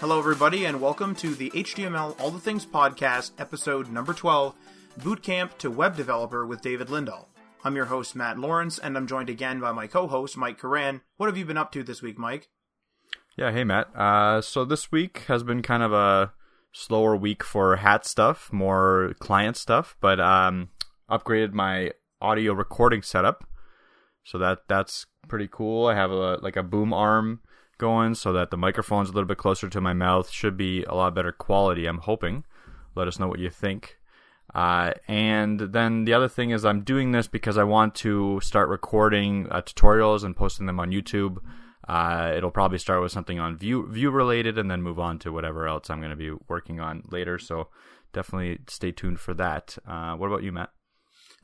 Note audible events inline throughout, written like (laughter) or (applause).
Hello, everybody, and welcome to the HTML All the Things podcast, episode number 12 Bootcamp to Web Developer with David Lindahl. I'm your host, Matt Lawrence, and I'm joined again by my co host, Mike Karan. What have you been up to this week, Mike? Yeah, hey, Matt. Uh, so this week has been kind of a slower week for hat stuff, more client stuff, but um, upgraded my audio recording setup. So that that's pretty cool. I have a like a boom arm going so that the microphone's a little bit closer to my mouth. Should be a lot better quality, I'm hoping. Let us know what you think. Uh, and then the other thing is, I'm doing this because I want to start recording uh, tutorials and posting them on YouTube. Uh, it'll probably start with something on Vue Vue related, and then move on to whatever else I'm going to be working on later. So definitely stay tuned for that. Uh, what about you, Matt?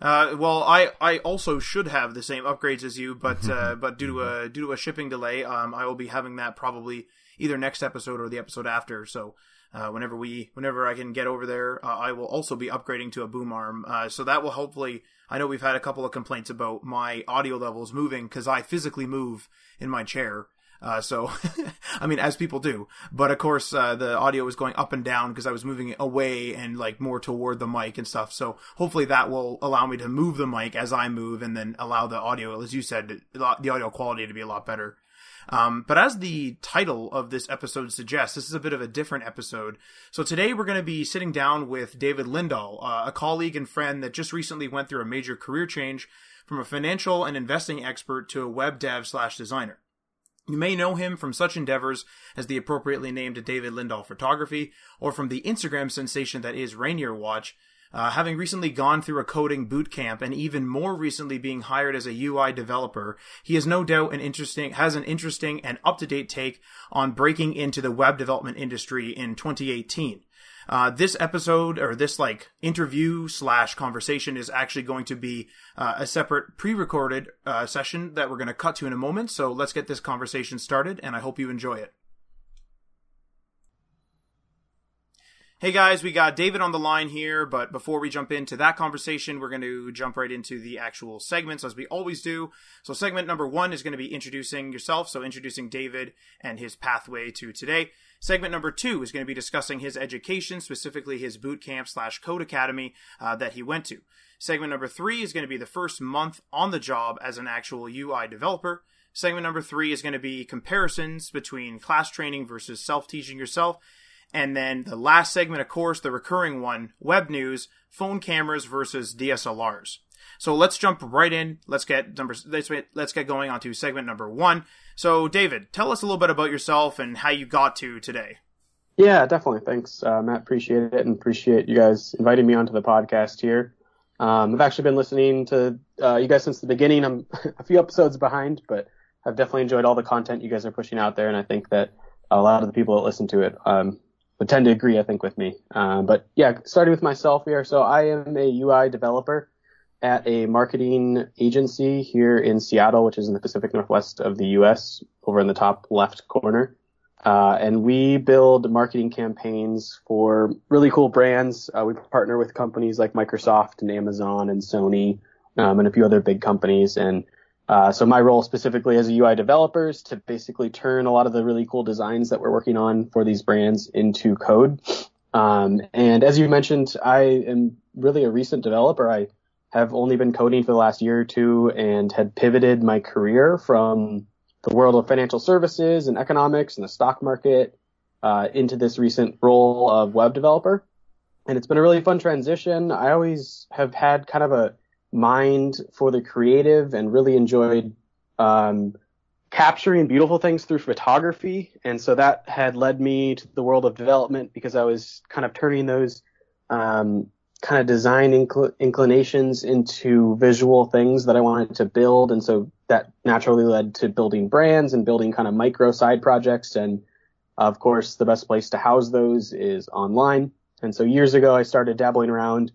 Uh, well, I, I also should have the same upgrades as you, but uh, (laughs) but due to a due to a shipping delay, um, I will be having that probably either next episode or the episode after. So uh, whenever we whenever I can get over there, uh, I will also be upgrading to a boom arm. Uh, so that will hopefully. I know we've had a couple of complaints about my audio levels moving because I physically move in my chair. Uh, so, (laughs) I mean, as people do, but of course, uh, the audio was going up and down because I was moving it away and like more toward the mic and stuff. So hopefully that will allow me to move the mic as I move and then allow the audio, as you said, the audio quality to be a lot better. Um, but as the title of this episode suggests, this is a bit of a different episode. So today we're going to be sitting down with David Lindahl, uh, a colleague and friend that just recently went through a major career change from a financial and investing expert to a web dev slash designer. You may know him from such endeavors as the appropriately named David Lindahl Photography, or from the Instagram sensation that is Rainier Watch, uh, having recently gone through a coding boot camp and even more recently being hired as a UI developer, he is no doubt an interesting has an interesting and up to date take on breaking into the web development industry in 2018. Uh, this episode or this like interview slash conversation is actually going to be uh, a separate pre-recorded uh, session that we're going to cut to in a moment. So let's get this conversation started, and I hope you enjoy it. Hey guys, we got David on the line here, but before we jump into that conversation, we're going to jump right into the actual segments as we always do. So, segment number one is going to be introducing yourself, so introducing David and his pathway to today. Segment number two is going to be discussing his education, specifically his boot camp slash code academy uh, that he went to. Segment number three is going to be the first month on the job as an actual UI developer. Segment number three is going to be comparisons between class training versus self teaching yourself. And then the last segment, of course, the recurring one, web news, phone cameras versus DSLRs. So let's jump right in. Let's get numbers. Let's let's get going on to segment number one. So, David, tell us a little bit about yourself and how you got to today. Yeah, definitely. Thanks, uh, Matt. Appreciate it and appreciate you guys inviting me onto the podcast here. Um, I've actually been listening to uh, you guys since the beginning. I'm (laughs) a few episodes behind, but I've definitely enjoyed all the content you guys are pushing out there, and I think that a lot of the people that listen to it um, would tend to agree, I think, with me. Uh, but yeah, starting with myself here. So I am a UI developer at a marketing agency here in Seattle, which is in the Pacific Northwest of the U.S., over in the top left corner. Uh, and we build marketing campaigns for really cool brands. Uh, we partner with companies like Microsoft and Amazon and Sony um, and a few other big companies. And uh, so my role specifically as a UI developer is to basically turn a lot of the really cool designs that we're working on for these brands into code. Um, and as you mentioned, I am really a recent developer. I have only been coding for the last year or two and had pivoted my career from the world of financial services and economics and the stock market uh, into this recent role of web developer. And it's been a really fun transition. I always have had kind of a mind for the creative and really enjoyed um, capturing beautiful things through photography. And so that had led me to the world of development because I was kind of turning those um, kind of design incl- inclinations into visual things that I wanted to build. And so that naturally led to building brands and building kind of micro side projects. And of course, the best place to house those is online. And so years ago, I started dabbling around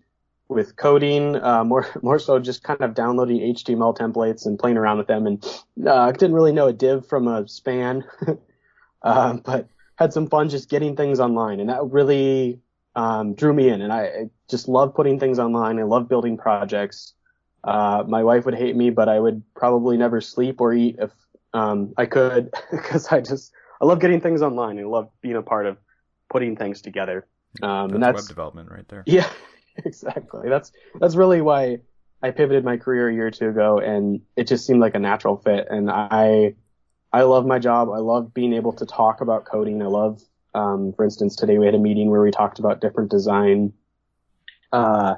with coding, uh, more (laughs) more so just kind of downloading HTML templates and playing around with them. And uh, didn't really know a div from a span, (laughs) uh, but had some fun just getting things online, and that really um, drew me in. And I, I just love putting things online. I love building projects. Uh, my wife would hate me, but I would probably never sleep or eat if um, I could, (laughs) because I just I love getting things online. I love being a part of putting things together. Um, that's and that's web development right there. yeah, (laughs) exactly. That's that's really why I pivoted my career a year or two ago, and it just seemed like a natural fit. And I I love my job. I love being able to talk about coding. I love, um, for instance, today we had a meeting where we talked about different design uh,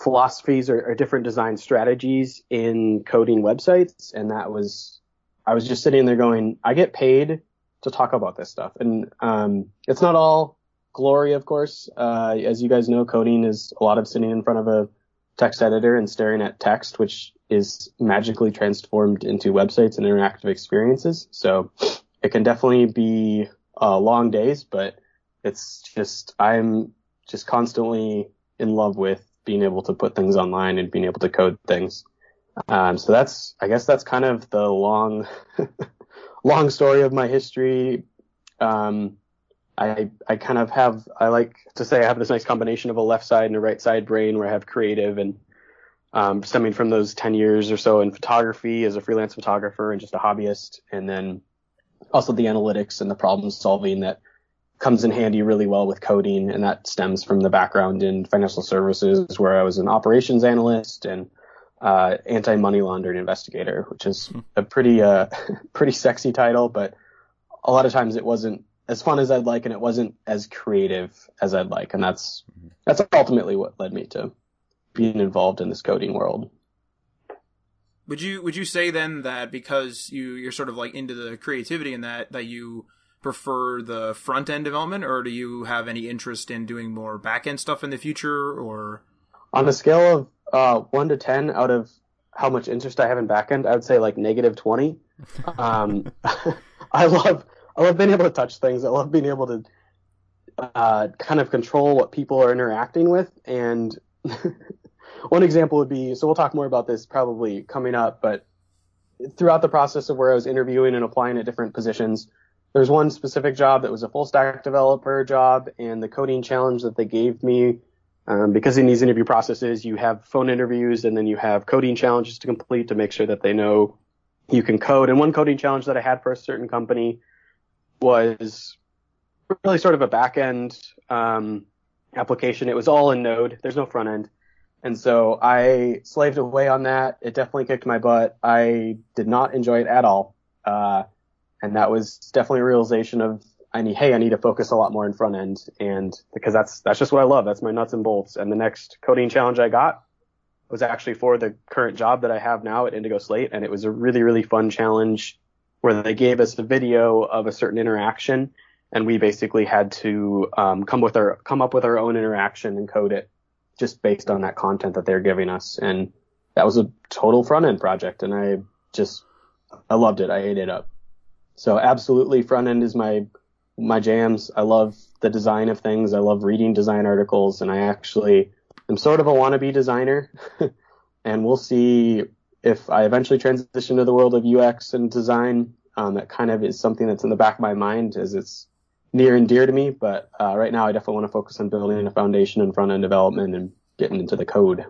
philosophies or, or different design strategies in coding websites, and that was I was just sitting there going, I get paid to talk about this stuff, and um, it's not all glory, of course. Uh, as you guys know, coding is a lot of sitting in front of a text editor and staring at text, which is magically transformed into websites and interactive experiences. So it can definitely be uh, long days, but it's just I'm just constantly in love with being able to put things online and being able to code things. Um, so that's I guess that's kind of the long (laughs) long story of my history. Um, I I kind of have I like to say I have this nice combination of a left side and a right side brain where I have creative and um, stemming from those 10 years or so in photography as a freelance photographer and just a hobbyist, and then also the analytics and the problem solving that comes in handy really well with coding, and that stems from the background in financial services where I was an operations analyst and uh, anti-money laundering investigator, which is a pretty uh, (laughs) pretty sexy title, but a lot of times it wasn't as fun as I'd like, and it wasn't as creative as I'd like, and that's that's ultimately what led me to being involved in this coding world. Would you would you say then that because you you're sort of like into the creativity in that that you prefer the front end development, or do you have any interest in doing more back end stuff in the future, or on a scale of uh, one to ten out of how much interest I have in back end, I would say like negative twenty. (laughs) Um, (laughs) I love I love being able to touch things. I love being able to uh, kind of control what people are interacting with. And (laughs) one example would be so we'll talk more about this probably coming up, but throughout the process of where I was interviewing and applying at different positions, there's one specific job that was a full stack developer job, and the coding challenge that they gave me. Um, because in these interview processes, you have phone interviews and then you have coding challenges to complete to make sure that they know you can code. And one coding challenge that I had for a certain company was really sort of a back end um, application. It was all in Node. There's no front end. And so I slaved away on that. It definitely kicked my butt. I did not enjoy it at all. Uh, and that was definitely a realization of I need, hey, I need to focus a lot more in front end. And because that's, that's just what I love. That's my nuts and bolts. And the next coding challenge I got was actually for the current job that I have now at Indigo Slate. And it was a really, really fun challenge where they gave us a video of a certain interaction and we basically had to um, come with our come up with our own interaction and code it just based on that content that they're giving us. And that was a total front end project and I just I loved it. I ate it up. So absolutely front end is my my jams. I love the design of things. I love reading design articles and I actually am sort of a wannabe designer. (laughs) And we'll see if I eventually transition to the world of UX and design, um, that kind of is something that's in the back of my mind as it's near and dear to me. But uh, right now, I definitely want to focus on building a foundation in front end development and getting into the code.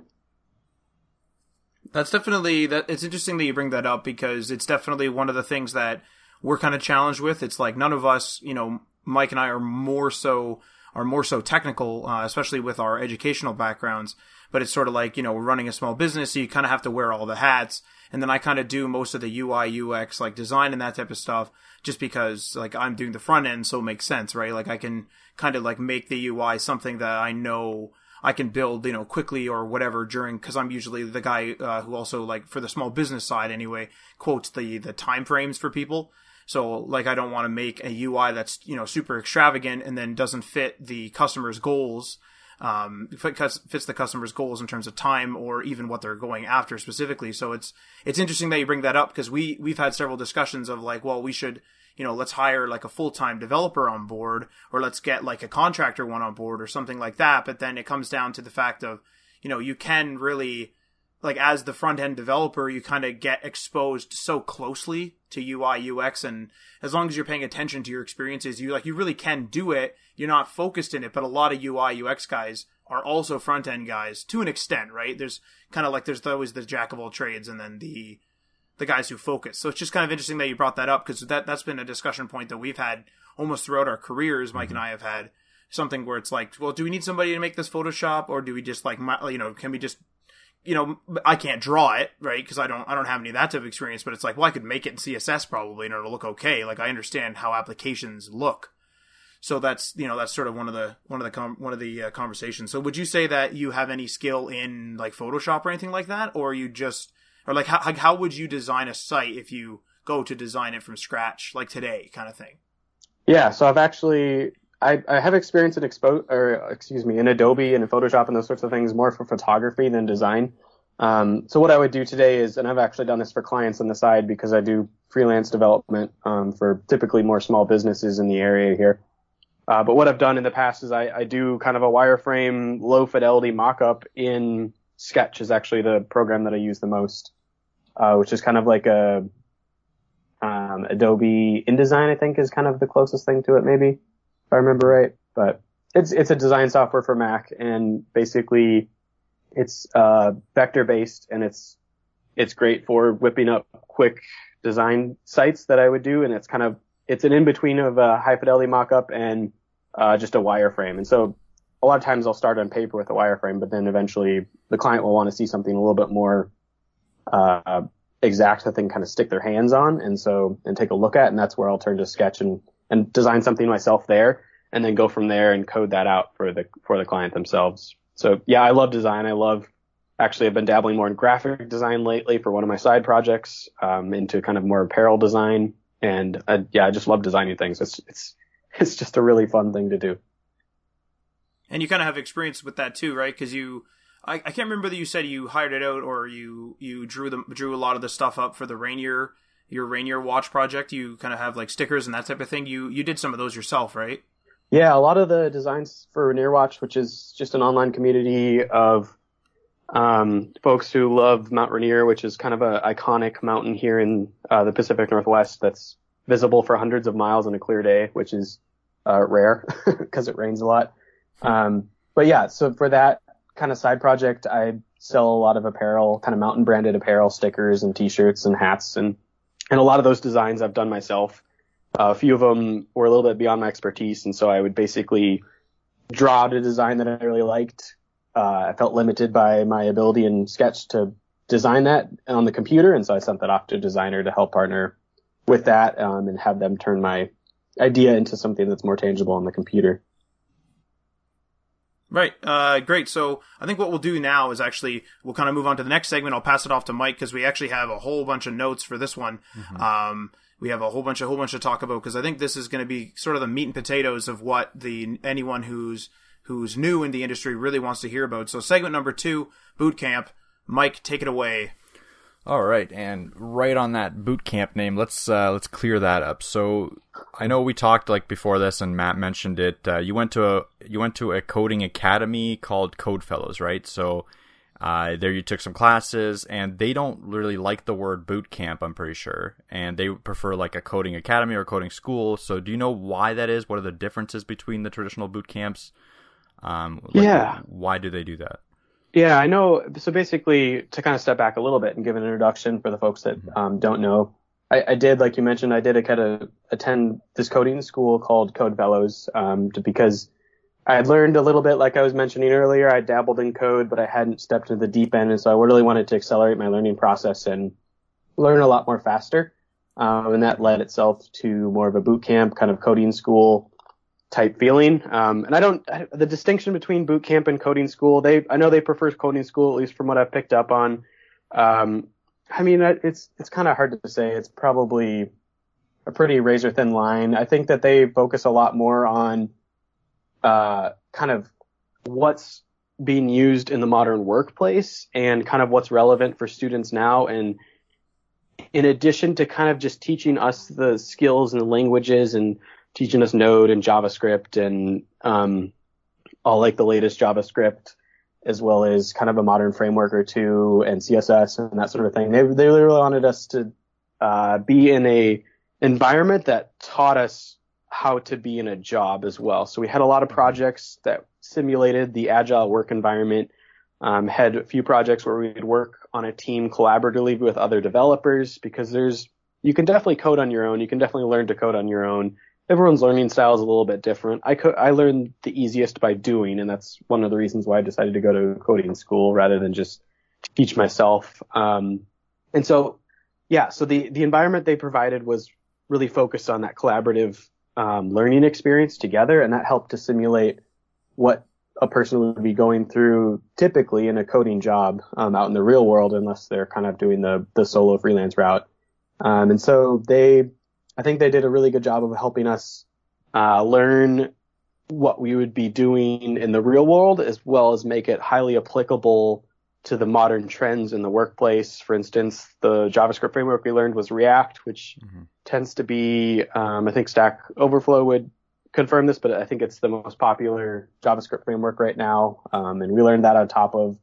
That's definitely that. It's interesting that you bring that up because it's definitely one of the things that we're kind of challenged with. It's like none of us, you know, Mike and I are more so are more so technical, uh, especially with our educational backgrounds. But it's sort of like, you know, we're running a small business, so you kind of have to wear all the hats. And then I kind of do most of the UI, UX, like design and that type of stuff, just because like I'm doing the front end, so it makes sense, right? Like I can kind of like make the UI something that I know I can build, you know, quickly or whatever during, cause I'm usually the guy, uh, who also like for the small business side anyway, quotes the, the time frames for people. So like I don't want to make a UI that's you know super extravagant and then doesn't fit the customer's goals. Um, fits the customer's goals in terms of time or even what they're going after specifically. So it's it's interesting that you bring that up because we we've had several discussions of like, well, we should you know let's hire like a full time developer on board or let's get like a contractor one on board or something like that. But then it comes down to the fact of you know you can really like as the front end developer, you kind of get exposed so closely to UI UX, and as long as you're paying attention to your experiences, you like you really can do it. You're not focused in it, but a lot of UI UX guys are also front end guys to an extent, right? There's kind of like there's always the jack of all trades and then the the guys who focus. So it's just kind of interesting that you brought that up because that that's been a discussion point that we've had almost throughout our careers. Mike mm-hmm. and I have had something where it's like, well, do we need somebody to make this Photoshop, or do we just like, you know, can we just you know, I can't draw it, right? Because I don't, I don't have any of that type of experience. But it's like, well, I could make it in CSS probably, and it'll look okay. Like I understand how applications look. So that's, you know, that's sort of one of the, one of the, com- one of the uh, conversations. So would you say that you have any skill in like Photoshop or anything like that, or you just, or like how, how would you design a site if you go to design it from scratch, like today, kind of thing? Yeah. So I've actually I, I have experience in expo or excuse me in Adobe and in Photoshop and those sorts of things more for photography than design. Um, so what I would do today is, and I've actually done this for clients on the side because I do freelance development um, for typically more small businesses in the area here. Uh, but what I've done in the past is I, I do kind of a wireframe low fidelity mockup in Sketch is actually the program that I use the most, uh, which is kind of like a um, Adobe InDesign, I think, is kind of the closest thing to it, maybe if I remember right. But it's it's a design software for Mac, and basically it's uh, vector based, and it's it's great for whipping up quick design sites that I would do, and it's kind of it's an in between of a high fidelity mockup and uh, just a wireframe. And so a lot of times I'll start on paper with a wireframe, but then eventually the client will want to see something a little bit more uh, exact that they can kind of stick their hands on, and so and take a look at, and that's where I'll turn to Sketch and and design something myself there and then go from there and code that out for the for the client themselves. So yeah, I love design. I love actually I've been dabbling more in graphic design lately for one of my side projects, um, into kind of more apparel design. And uh, yeah, I just love designing things. It's it's (laughs) it's just a really fun thing to do. And you kind of have experience with that too, right? Because you, I, I can't remember that you said you hired it out or you you drew them drew a lot of the stuff up for the Rainier your Rainier watch project. You kind of have like stickers and that type of thing. You you did some of those yourself, right? Yeah, a lot of the designs for Rainier Watch, which is just an online community of um, folks who love Mount Rainier, which is kind of an iconic mountain here in uh, the Pacific Northwest that's visible for hundreds of miles on a clear day, which is uh, rare (laughs) because it rains a lot. Um, but yeah, so for that kind of side project, I sell a lot of apparel, kind of mountain branded apparel, stickers and t-shirts and hats and, and a lot of those designs I've done myself. Uh, a few of them were a little bit beyond my expertise, and so I would basically draw out a design that I really liked. Uh, I felt limited by my ability in Sketch to design that on the computer, and so I sent that off to a designer to help partner with that um, and have them turn my idea into something that's more tangible on the computer. Right. Uh, great. So I think what we'll do now is actually we'll kind of move on to the next segment. I'll pass it off to Mike because we actually have a whole bunch of notes for this one. Mm-hmm. Um, we have a whole bunch, a whole bunch to talk about because I think this is going to be sort of the meat and potatoes of what the anyone who's who's new in the industry really wants to hear about. So segment number two, boot camp. Mike, take it away. All right, and right on that boot camp name, let's uh, let's clear that up. So I know we talked like before this, and Matt mentioned it. Uh, you went to a you went to a coding academy called Code Fellows, right? So uh, there you took some classes, and they don't really like the word boot camp. I'm pretty sure, and they prefer like a coding academy or coding school. So, do you know why that is? What are the differences between the traditional boot camps? Um, like, yeah. Why do they do that? Yeah, I know. So basically, to kind of step back a little bit and give an introduction for the folks that mm-hmm. um, don't know, I, I, did, like you mentioned, I did a kind of attend this coding school called Code Fellows um, because I had learned a little bit, like I was mentioning earlier. I dabbled in code, but I hadn't stepped into the deep end, and so I really wanted to accelerate my learning process and learn a lot more faster. Um, and that led itself to more of a boot camp kind of coding school type feeling. Um, and I don't the distinction between boot camp and coding school. They I know they prefer coding school at least from what I've picked up on. Um, I mean it's it's kind of hard to say. It's probably a pretty razor thin line. I think that they focus a lot more on uh, kind of what's being used in the modern workplace and kind of what's relevant for students now. And in addition to kind of just teaching us the skills and the languages and teaching us Node and JavaScript and um, all like the latest JavaScript, as well as kind of a modern framework or two and CSS and that sort of thing. They they really wanted us to uh, be in a environment that taught us how to be in a job as well. So we had a lot of projects that simulated the agile work environment. Um, had a few projects where we'd work on a team collaboratively with other developers because there's you can definitely code on your own. You can definitely learn to code on your own. Everyone's learning style is a little bit different. I I learned the easiest by doing, and that's one of the reasons why I decided to go to coding school rather than just teach myself. Um, and so, yeah, so the the environment they provided was really focused on that collaborative um, learning experience together, and that helped to simulate what a person would be going through typically in a coding job um, out in the real world, unless they're kind of doing the the solo freelance route. Um, and so they, I think they did a really good job of helping us uh, learn what we would be doing in the real world, as well as make it highly applicable to the modern trends in the workplace. For instance, the JavaScript framework we learned was React, which mm-hmm. tends to be, um, I think Stack Overflow would confirm this, but I think it's the most popular JavaScript framework right now. Um, and we learned that on top of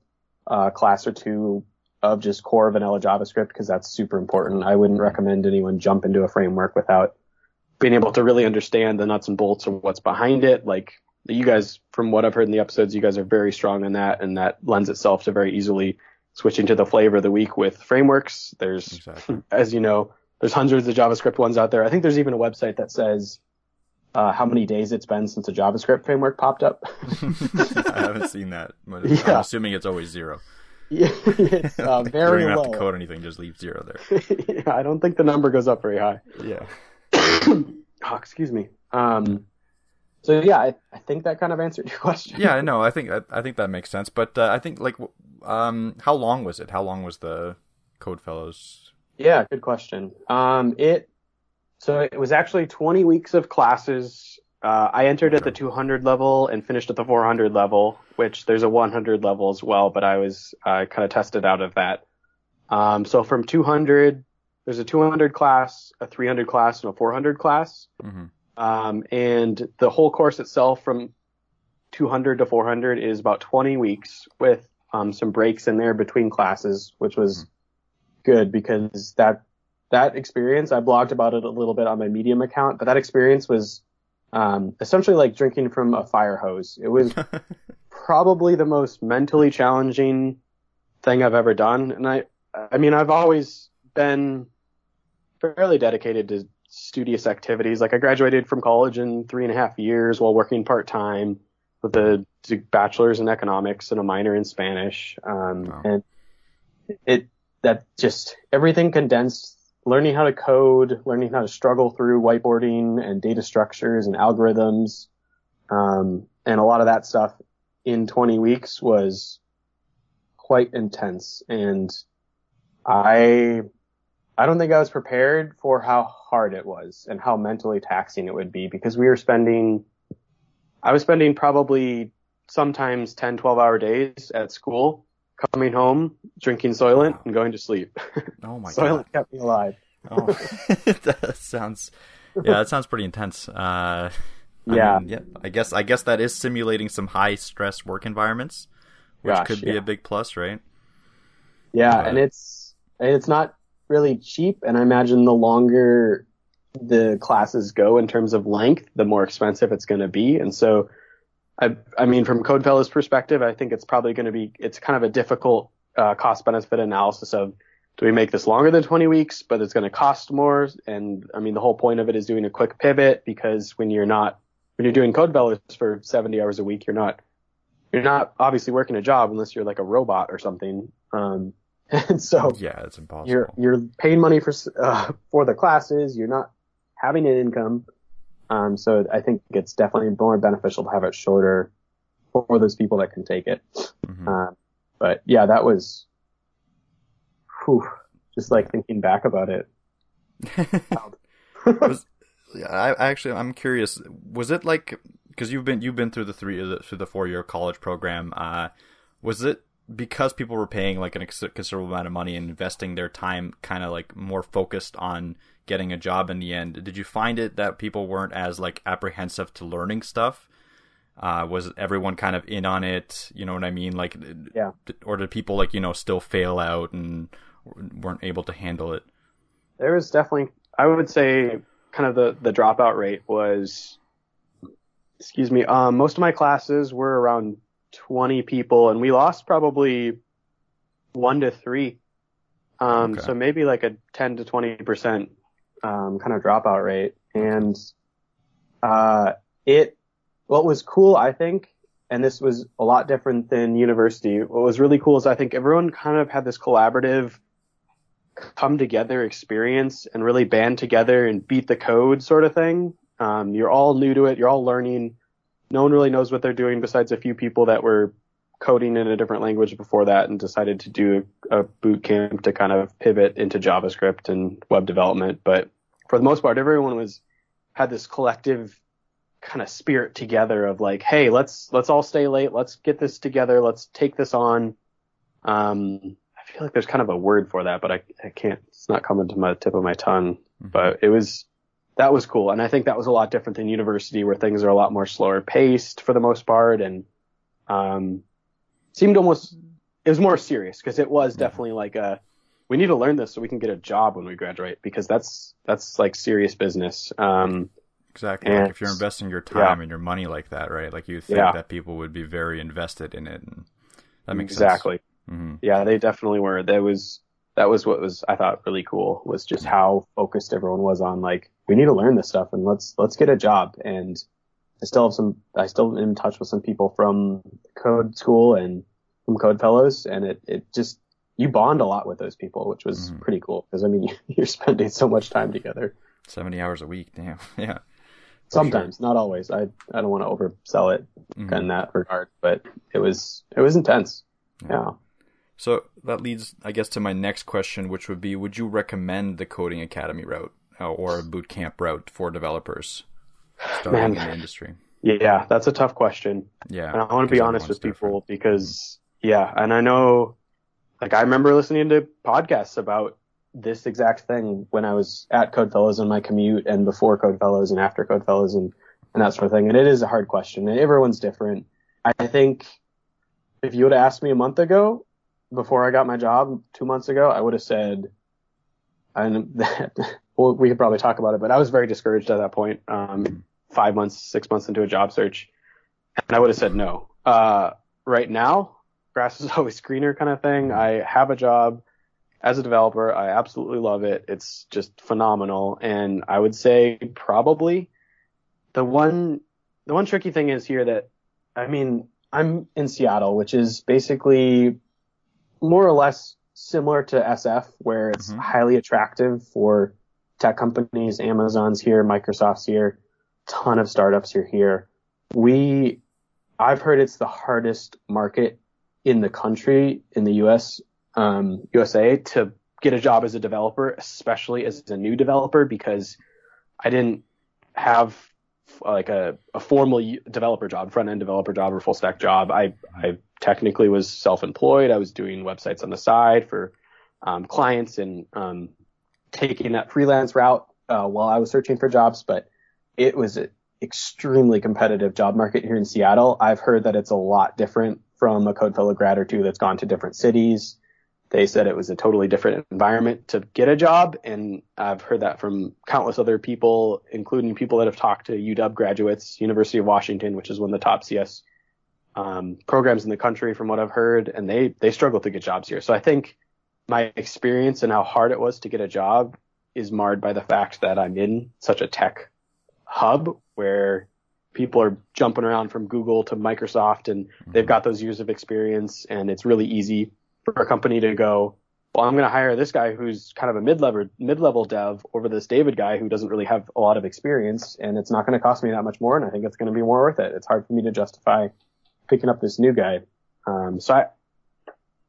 a class or two of just core vanilla JavaScript because that's super important. I wouldn't recommend anyone jump into a framework without being able to really understand the nuts and bolts of what's behind it. Like you guys, from what I've heard in the episodes, you guys are very strong in that, and that lends itself to very easily switching to the flavor of the week with frameworks. There's, exactly. (laughs) as you know, there's hundreds of JavaScript ones out there. I think there's even a website that says uh, how many days it's been since a JavaScript framework popped up. (laughs) I haven't seen that. (laughs) Yeah. I'm assuming it's always zero. (laughs) Yeah, it's uh, (laughs) very you don't low. have to code anything; just leave zero there. (laughs) yeah, I don't think the number goes up very high. Yeah. (coughs) oh, excuse me. Um, so yeah, I, I think that kind of answered your question. Yeah, no, I think I, I think that makes sense. But uh, I think like, um, how long was it? How long was the Code Fellows? Yeah, good question. Um, it so it was actually 20 weeks of classes. Uh, I entered at the 200 level and finished at the 400 level, which there's a 100 level as well, but I was uh, kind of tested out of that. Um, so from 200, there's a 200 class, a 300 class, and a 400 class. Mm-hmm. Um, and the whole course itself from 200 to 400 is about 20 weeks with um, some breaks in there between classes, which was mm-hmm. good because that that experience I blogged about it a little bit on my Medium account, but that experience was um, essentially like drinking from a fire hose. It was (laughs) probably the most mentally challenging thing I've ever done, and I I mean I've always been fairly dedicated to studious activities. Like I graduated from college in three and a half years while working part time with a bachelor's in economics and a minor in Spanish. Um, wow. and it, that just everything condensed, learning how to code, learning how to struggle through whiteboarding and data structures and algorithms. Um, and a lot of that stuff in 20 weeks was quite intense. And I I don't think I was prepared for how hard it was and how mentally taxing it would be because we were spending, I was spending probably sometimes 10, 12 hour days at school, coming home, drinking Soylent and going to sleep. Oh my (laughs) Soylent God. kept me alive. oh, (laughs) that sounds, yeah, that sounds pretty intense. Uh, yeah. Mean, yeah. I guess, I guess that is simulating some high stress work environments, which Gosh, could be yeah. a big plus, right? Yeah. But, and it's, it's not really cheap, and I imagine the longer the classes go in terms of length, the more expensive it's going to be. And so, I, I mean, from CodeFellow's perspective, I think it's probably going to be, it's kind of a difficult uh, cost benefit analysis of do we make this longer than 20 weeks, but it's going to cost more? And I mean, the whole point of it is doing a quick pivot because when you're not, when you're doing CodeFellows for 70 hours a week, you're not, you're not obviously working a job unless you're like a robot or something. Um, (laughs) and so yeah, it's impossible. You're you're paying money for uh, for the classes. You're not having an income. Um, so I think it's definitely more beneficial to have it shorter for those people that can take it. Mm-hmm. Uh, but yeah, that was, whew, just like thinking back about it. (laughs) was, I actually, I'm curious. Was it like because you've been you've been through the three through the four year college program? Uh, was it because people were paying like a considerable amount of money and investing their time kind of like more focused on getting a job in the end did you find it that people weren't as like apprehensive to learning stuff? Uh, was everyone kind of in on it? You know what i mean? Like yeah. or did people like you know still fail out and weren't able to handle it? There was definitely i would say kind of the the dropout rate was excuse me. Um, most of my classes were around 20 people, and we lost probably one to three. Um, Okay. so maybe like a 10 to 20 percent um, kind of dropout rate, and uh, it. What was cool, I think, and this was a lot different than university. What was really cool is I think everyone kind of had this collaborative come together experience and really band together and beat the code sort of thing. Um, you're all new to it. You're all learning. No one really knows what they're doing besides a few people that were coding in a different language before that and decided to do a boot camp to kind of pivot into JavaScript and web development. But for the most part, everyone was had this collective kind of spirit together of like, hey, let's let's all stay late. Let's get this together. Let's take this on. Um, I feel like there's kind of a word for that, but I, I can't. It's not coming to my tip of my tongue. But it was that was cool, and I think that was a lot different than university, where things are a lot more slower paced for the most part, and um, seemed almost it was more serious because it was definitely like a we need to learn this so we can get a job when we graduate because that's that's like serious business. Um, Exactly. And- like if you're investing your time and your money like that, right? Like you think Yeah. that people would be very invested in it, and that makes exactly. sense. hmm Yeah, they definitely were. That was that was what was I thought really cool was just how focused everyone was on like we need to learn this stuff and let's let's get a job. And I still have some I still am in touch with some people from code school and from code fellows and it it just you bond a lot with those people, which was Mhm. pretty cool because I mean (laughs) you're spending so much time together. Seventy hours a week. Damn. (laughs) Yeah. Sometimes, not always. I I don't want to oversell it Mhm. in that regard, but it was it was intense. yeah. So that leads, I guess, to my next question, which would be: Would you recommend the coding academy route uh, or a boot camp route for developers starting Man. in the industry? Yeah, that's a tough question. Yeah, And I want to be honest with everyone's people because, yeah, and I know, like, I remember listening to podcasts about this exact thing when I was at Codefellows on my commute and before Codefellows and after Codefellows and, and that sort of thing. And it is a hard question and everyone's different. I think if you would have asked me a month ago, before I got my job two months ago, I would have said, and that, (laughs) well, we could probably talk about it, but I was very discouraged at that point. Um, five months, six months into a job search. And I would have said no. Uh, right now, grass is (laughs) always greener kind of thing. I have a job as a developer. I absolutely love it. It's just phenomenal. And I would say probably the one, the one tricky thing is here that, I mean, I'm in Seattle, which is basically more or less similar to SF, where it's Mhm. highly attractive for tech companies. Amazon's here, Microsoft's here, ton of startups are here. We, I've heard it's the hardest market in the country, in the US, um, USA to get a job as a developer, especially as a new developer, because I didn't have like a, a formal developer job, front end developer job or full stack job. I, I technically was self-employed. I was doing websites on the side for, um, clients and, um, taking that freelance route, uh, while I was searching for jobs, but it was an extremely competitive job market here in Seattle. I've heard that it's a lot different from a Codefellow grad or two that's gone to different cities. They said it was a totally different environment to get a job. And I've heard that from countless other people, including people that have talked to UW graduates, University of Washington, which is one of the top CS um, programs in the country from what I've heard. And they, they struggle to get jobs here. So I think my experience and how hard it was to get a job is marred by the fact that I'm in such a tech hub where people are jumping around from Google to Microsoft and they've got those years of experience and it's really easy for a company to go, well, I'm going to hire this guy who's kind of a mid-level, mid-level dev over this David guy who doesn't really have a lot of experience and it's not going to cost me that much more. And I think it's going to be more worth it. It's hard for me to justify picking up this new guy. Um, so I,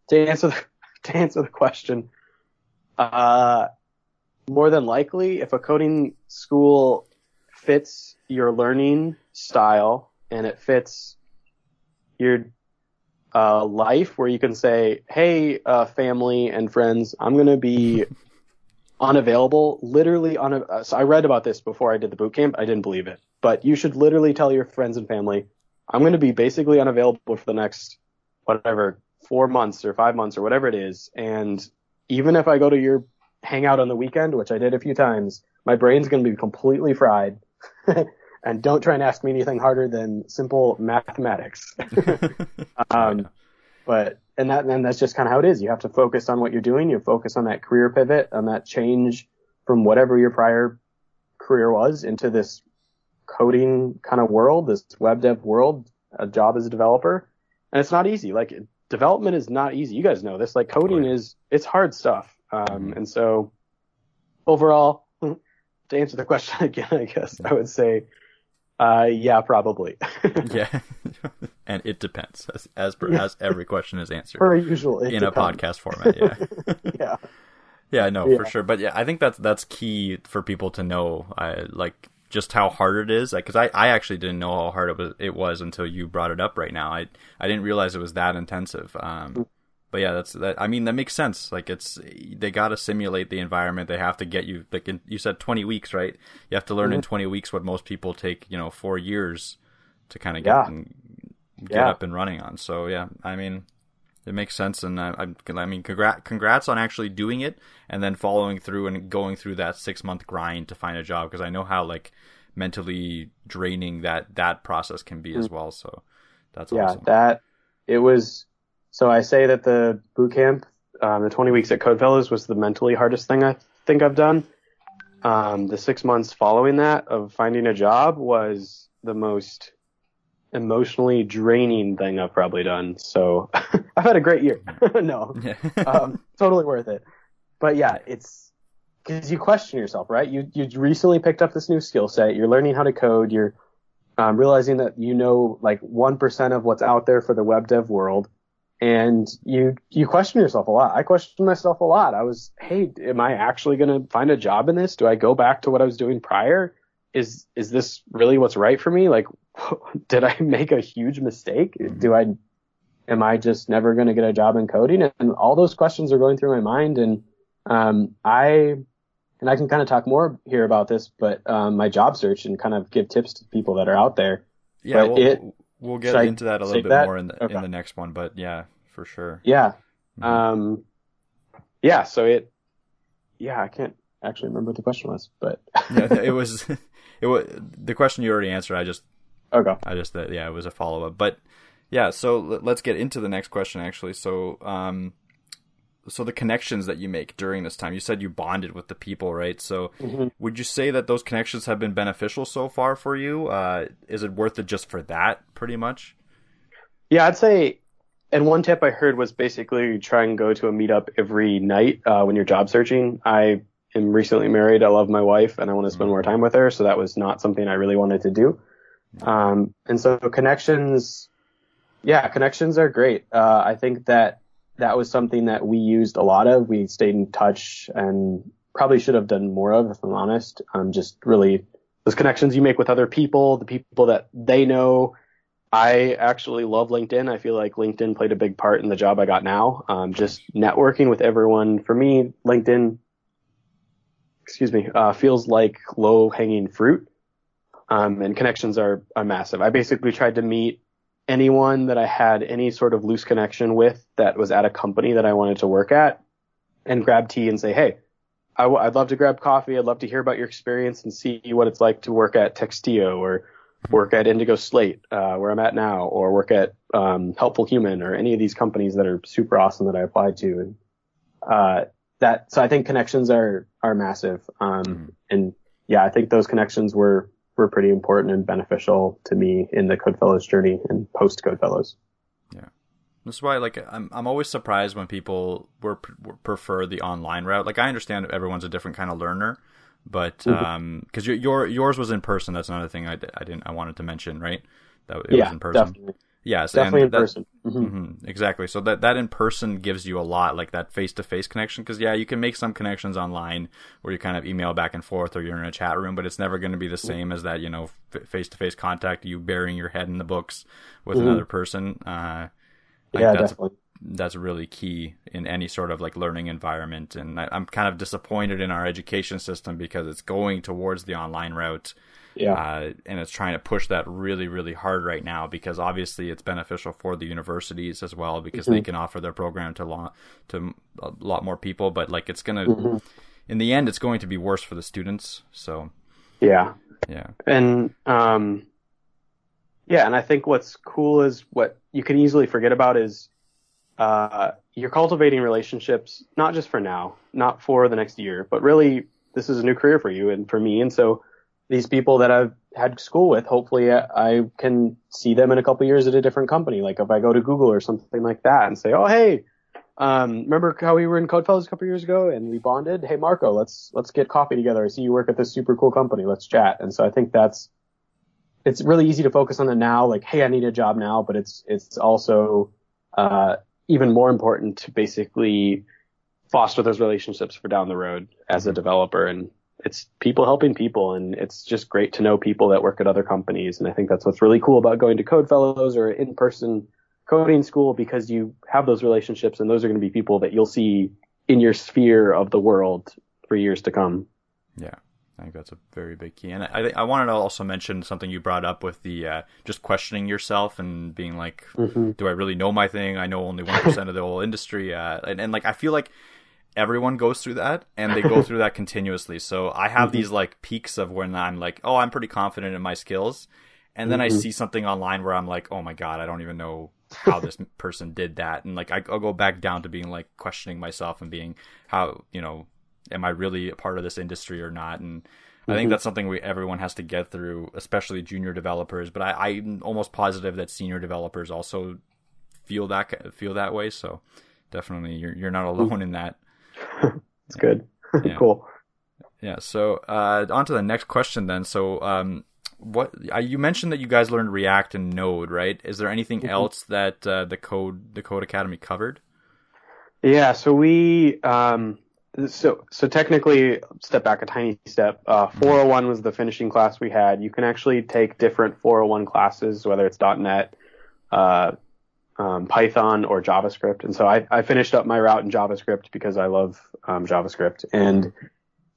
to answer the, (laughs) to answer the question, uh, more than likely, if a coding school fits your learning style and it fits your uh, life, where you can say, "Hey, uh, family and friends, I'm going to be unavailable." Literally, on a, so I read about this before I did the boot camp. I didn't believe it, but you should literally tell your friends and family, "I'm going to be basically unavailable for the next whatever four months or five months or whatever it is," and even if I go to your hangout on the weekend, which I did a few times, my brain's going to be completely fried. (laughs) and don't try and ask me anything harder than simple mathematics. (laughs) (laughs) um, but and that and that's just kind of how it is. You have to focus on what you're doing. You focus on that career pivot, on that change from whatever your prior career was into this coding kind of world, this web dev world, a job as a developer. And it's not easy. Like development is not easy. You guys know this. Like coding right. is it's hard stuff. Um, and so overall, to answer the question (laughs) again, I guess I would say uh, yeah, probably. (laughs) yeah, (laughs) and it depends, as as, per, yeah. as every question is answered. Per usual, in depends. a podcast format. Yeah. yeah. Yeah, no, yeah. for sure. But yeah, I think that's that's key for people to know, I, like just how hard it is. Like, because I, I actually didn't know how hard it was it was until you brought it up right now. I I didn't realize it was that intensive. Um, mm but yeah, that's that. I mean, that makes sense. Like it's they got to simulate the environment. They have to get you like in, you said twenty weeks, right? You have to learn mm-hmm. in twenty weeks what most people take you know four years to kind of get yeah. and, get yeah. up and running on. So yeah, I mean, it makes sense, and I, I, I mean, congrats, congrats on actually doing it and then following through and going through that six month grind to find a job because I know how like mentally draining that that process can be as well. So that's yeah, awesome. that it was so I say that the boot camp, um, the 20 weeks at Codefellows was the mentally hardest thing I think I've done. Um, the six months following that of finding a job was the most emotionally draining thing I've probably done. So (laughs) I've had a great year. (laughs) no, (laughs) um, totally worth it. But yeah, it's because you question yourself, right? You you recently picked up this new skill set. You're learning how to code. You're um, realizing that you know like one percent of what's out there for the web dev world and you you question yourself a lot. I questioned myself a lot. I was, hey, am I actually going to find a job in this? Do I go back to what I was doing prior? Is is this really what's right for me? Like, (laughs) did I make a huge mistake? Mm-hmm. Do I am I just never going to get a job in coding? And all those questions are going through my mind. And um, I and I can kind of talk more here about this, but um, my job search and kind of give tips to people that are out there. Yeah, well, it, We'll get into that a little bit that? more in the okay. in the next one, but yeah, for sure. Yeah. Mm-hmm. Um yeah, so it yeah, I can't actually remember what the question was, but (laughs) yeah, it was it was the question you already answered. I just okay. I just uh, yeah, it was a follow up, but yeah. So let's get into the next question actually. So um, so the connections that you make during this time you said you bonded with the people right so mm-hmm. would you say that those connections have been beneficial so far for you uh, is it worth it just for that pretty much yeah i'd say and one tip i heard was basically try and go to a meetup every night uh, when you're job searching i am recently married i love my wife and i want to spend mm-hmm. more time with her so that was not something i really wanted to do um, and so connections yeah connections are great uh, i think that that was something that we used a lot of. We stayed in touch and probably should have done more of, if I'm honest. Um, just really those connections you make with other people, the people that they know. I actually love LinkedIn. I feel like LinkedIn played a big part in the job I got now. Um, just networking with everyone. For me, LinkedIn, excuse me, uh, feels like low hanging fruit. Um, and connections are, are massive. I basically tried to meet anyone that I had any sort of loose connection with that was at a company that I wanted to work at and grab tea and say, Hey, i w- I'd love to grab coffee. I'd love to hear about your experience and see what it's like to work at Textio or work at Indigo Slate, uh, where I'm at now, or work at um, Helpful Human or any of these companies that are super awesome that I applied to. And uh, that, so I think connections are are massive. Um, mm-hmm. And yeah, I think those connections were were pretty important and beneficial to me in the Codefellows journey and post Codefellows. Yeah. That's why, like, I'm I'm always surprised when people were, prefer the online route. Like, I understand everyone's a different kind of learner, but mm-hmm. um, because your, your yours was in person. That's another thing I, I didn't I wanted to mention, right? That it yeah, was in person. Definitely. Yes, definitely in that, person. Mm-hmm. Mm-hmm, exactly. So that that in person gives you a lot, like that face to face connection. Because yeah, you can make some connections online where you kind of email back and forth, or you're in a chat room, but it's never going to be the same as that, you know, face to face contact. You burying your head in the books with mm-hmm. another person. Uh, yeah, that's, definitely. That's really key in any sort of like learning environment, and I, I'm kind of disappointed in our education system because it's going towards the online route yeah. Uh, and it's trying to push that really, really hard right now because obviously it's beneficial for the universities as well because mm-hmm. they can offer their program to lot to a lot more people. But like it's gonna, mm-hmm. in the end, it's going to be worse for the students. So yeah, Yeah. And um, yeah, and I think what's cool is what you can easily forget about is uh, you're cultivating relationships not just for now, not for the next year, but really this is a new career for you and for me. And so these people that I've had school with, hopefully I can see them in a couple years at a different company. Like if I go to Google or something like that and say, oh hey, um, remember how we were in Codefellows a couple years ago and we bonded? Hey Marco, let's let's get coffee together. I see you work at this super cool company. Let's chat. And so I think that's it's really easy to focus on the now, like hey, I need a job now, but it's it's also uh, even more important to basically foster those relationships for down the road as a developer and it's people helping people and it's just great to know people that work at other companies and I think that's what's really cool about going to Codefellows or in person coding school because you have those relationships and those are going to be people that you'll see in your sphere of the world for years to come. Yeah. I think that's a very big key, and I I wanted to also mention something you brought up with the uh, just questioning yourself and being like, mm-hmm. do I really know my thing? I know only one percent of the whole industry, uh, and, and like I feel like everyone goes through that and they go (laughs) through that continuously. So I have mm-hmm. these like peaks of when I'm like, oh, I'm pretty confident in my skills. And then mm-hmm. I see something online where I'm like, oh my God, I don't even know how this (laughs) person did that. And like, I'll go back down to being like questioning myself and being how, you know, am I really a part of this industry or not? And mm-hmm. I think mm-hmm. that's something we everyone has to get through, especially junior developers. But I, I'm almost positive that senior developers also feel that feel that way. So definitely, you're you're not mm-hmm. alone in that. It's good. (laughs) Yeah. cool. Yeah. So uh, on to the next question then. So um, what uh, you mentioned that you guys learned React and Node, right? Is there anything mm-hmm. else that uh, the code the Codecademy covered? Yeah. So we um, so so technically step back a tiny step. Uh, 401 mm-hmm. was the finishing class we had. You can actually take different 401 classes, whether it's .NET, uh, um, Python or JavaScript. And so I, I, finished up my route in JavaScript because I love um, JavaScript. And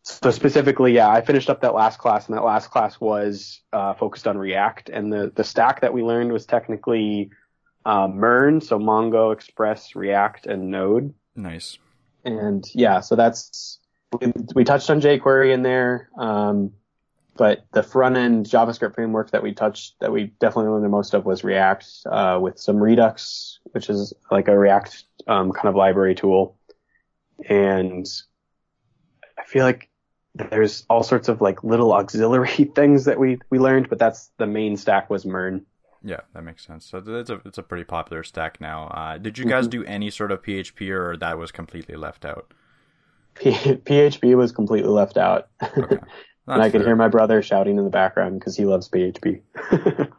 so specifically, yeah, I finished up that last class, and that last class was uh, focused on React. And the the stack that we learned was technically uh, MERN, so Mongo, Express, React, and Node. Nice. And yeah, so that's we, we touched on jQuery in there. Um, but the front end JavaScript framework that we touched, that we definitely learned the most of was React, uh, with some Redux, which is like a React, um, kind of library tool. And I feel like there's all sorts of like little auxiliary (laughs) things that we, we learned, but that's the main stack was MERN. Yeah, that makes sense. So it's a it's a pretty popular stack now. Uh, did you guys mm-hmm. do any sort of PHP, or that was completely left out? P- PHP was completely left out. Okay. (laughs) and I could hear my brother shouting in the background because he loves PHP.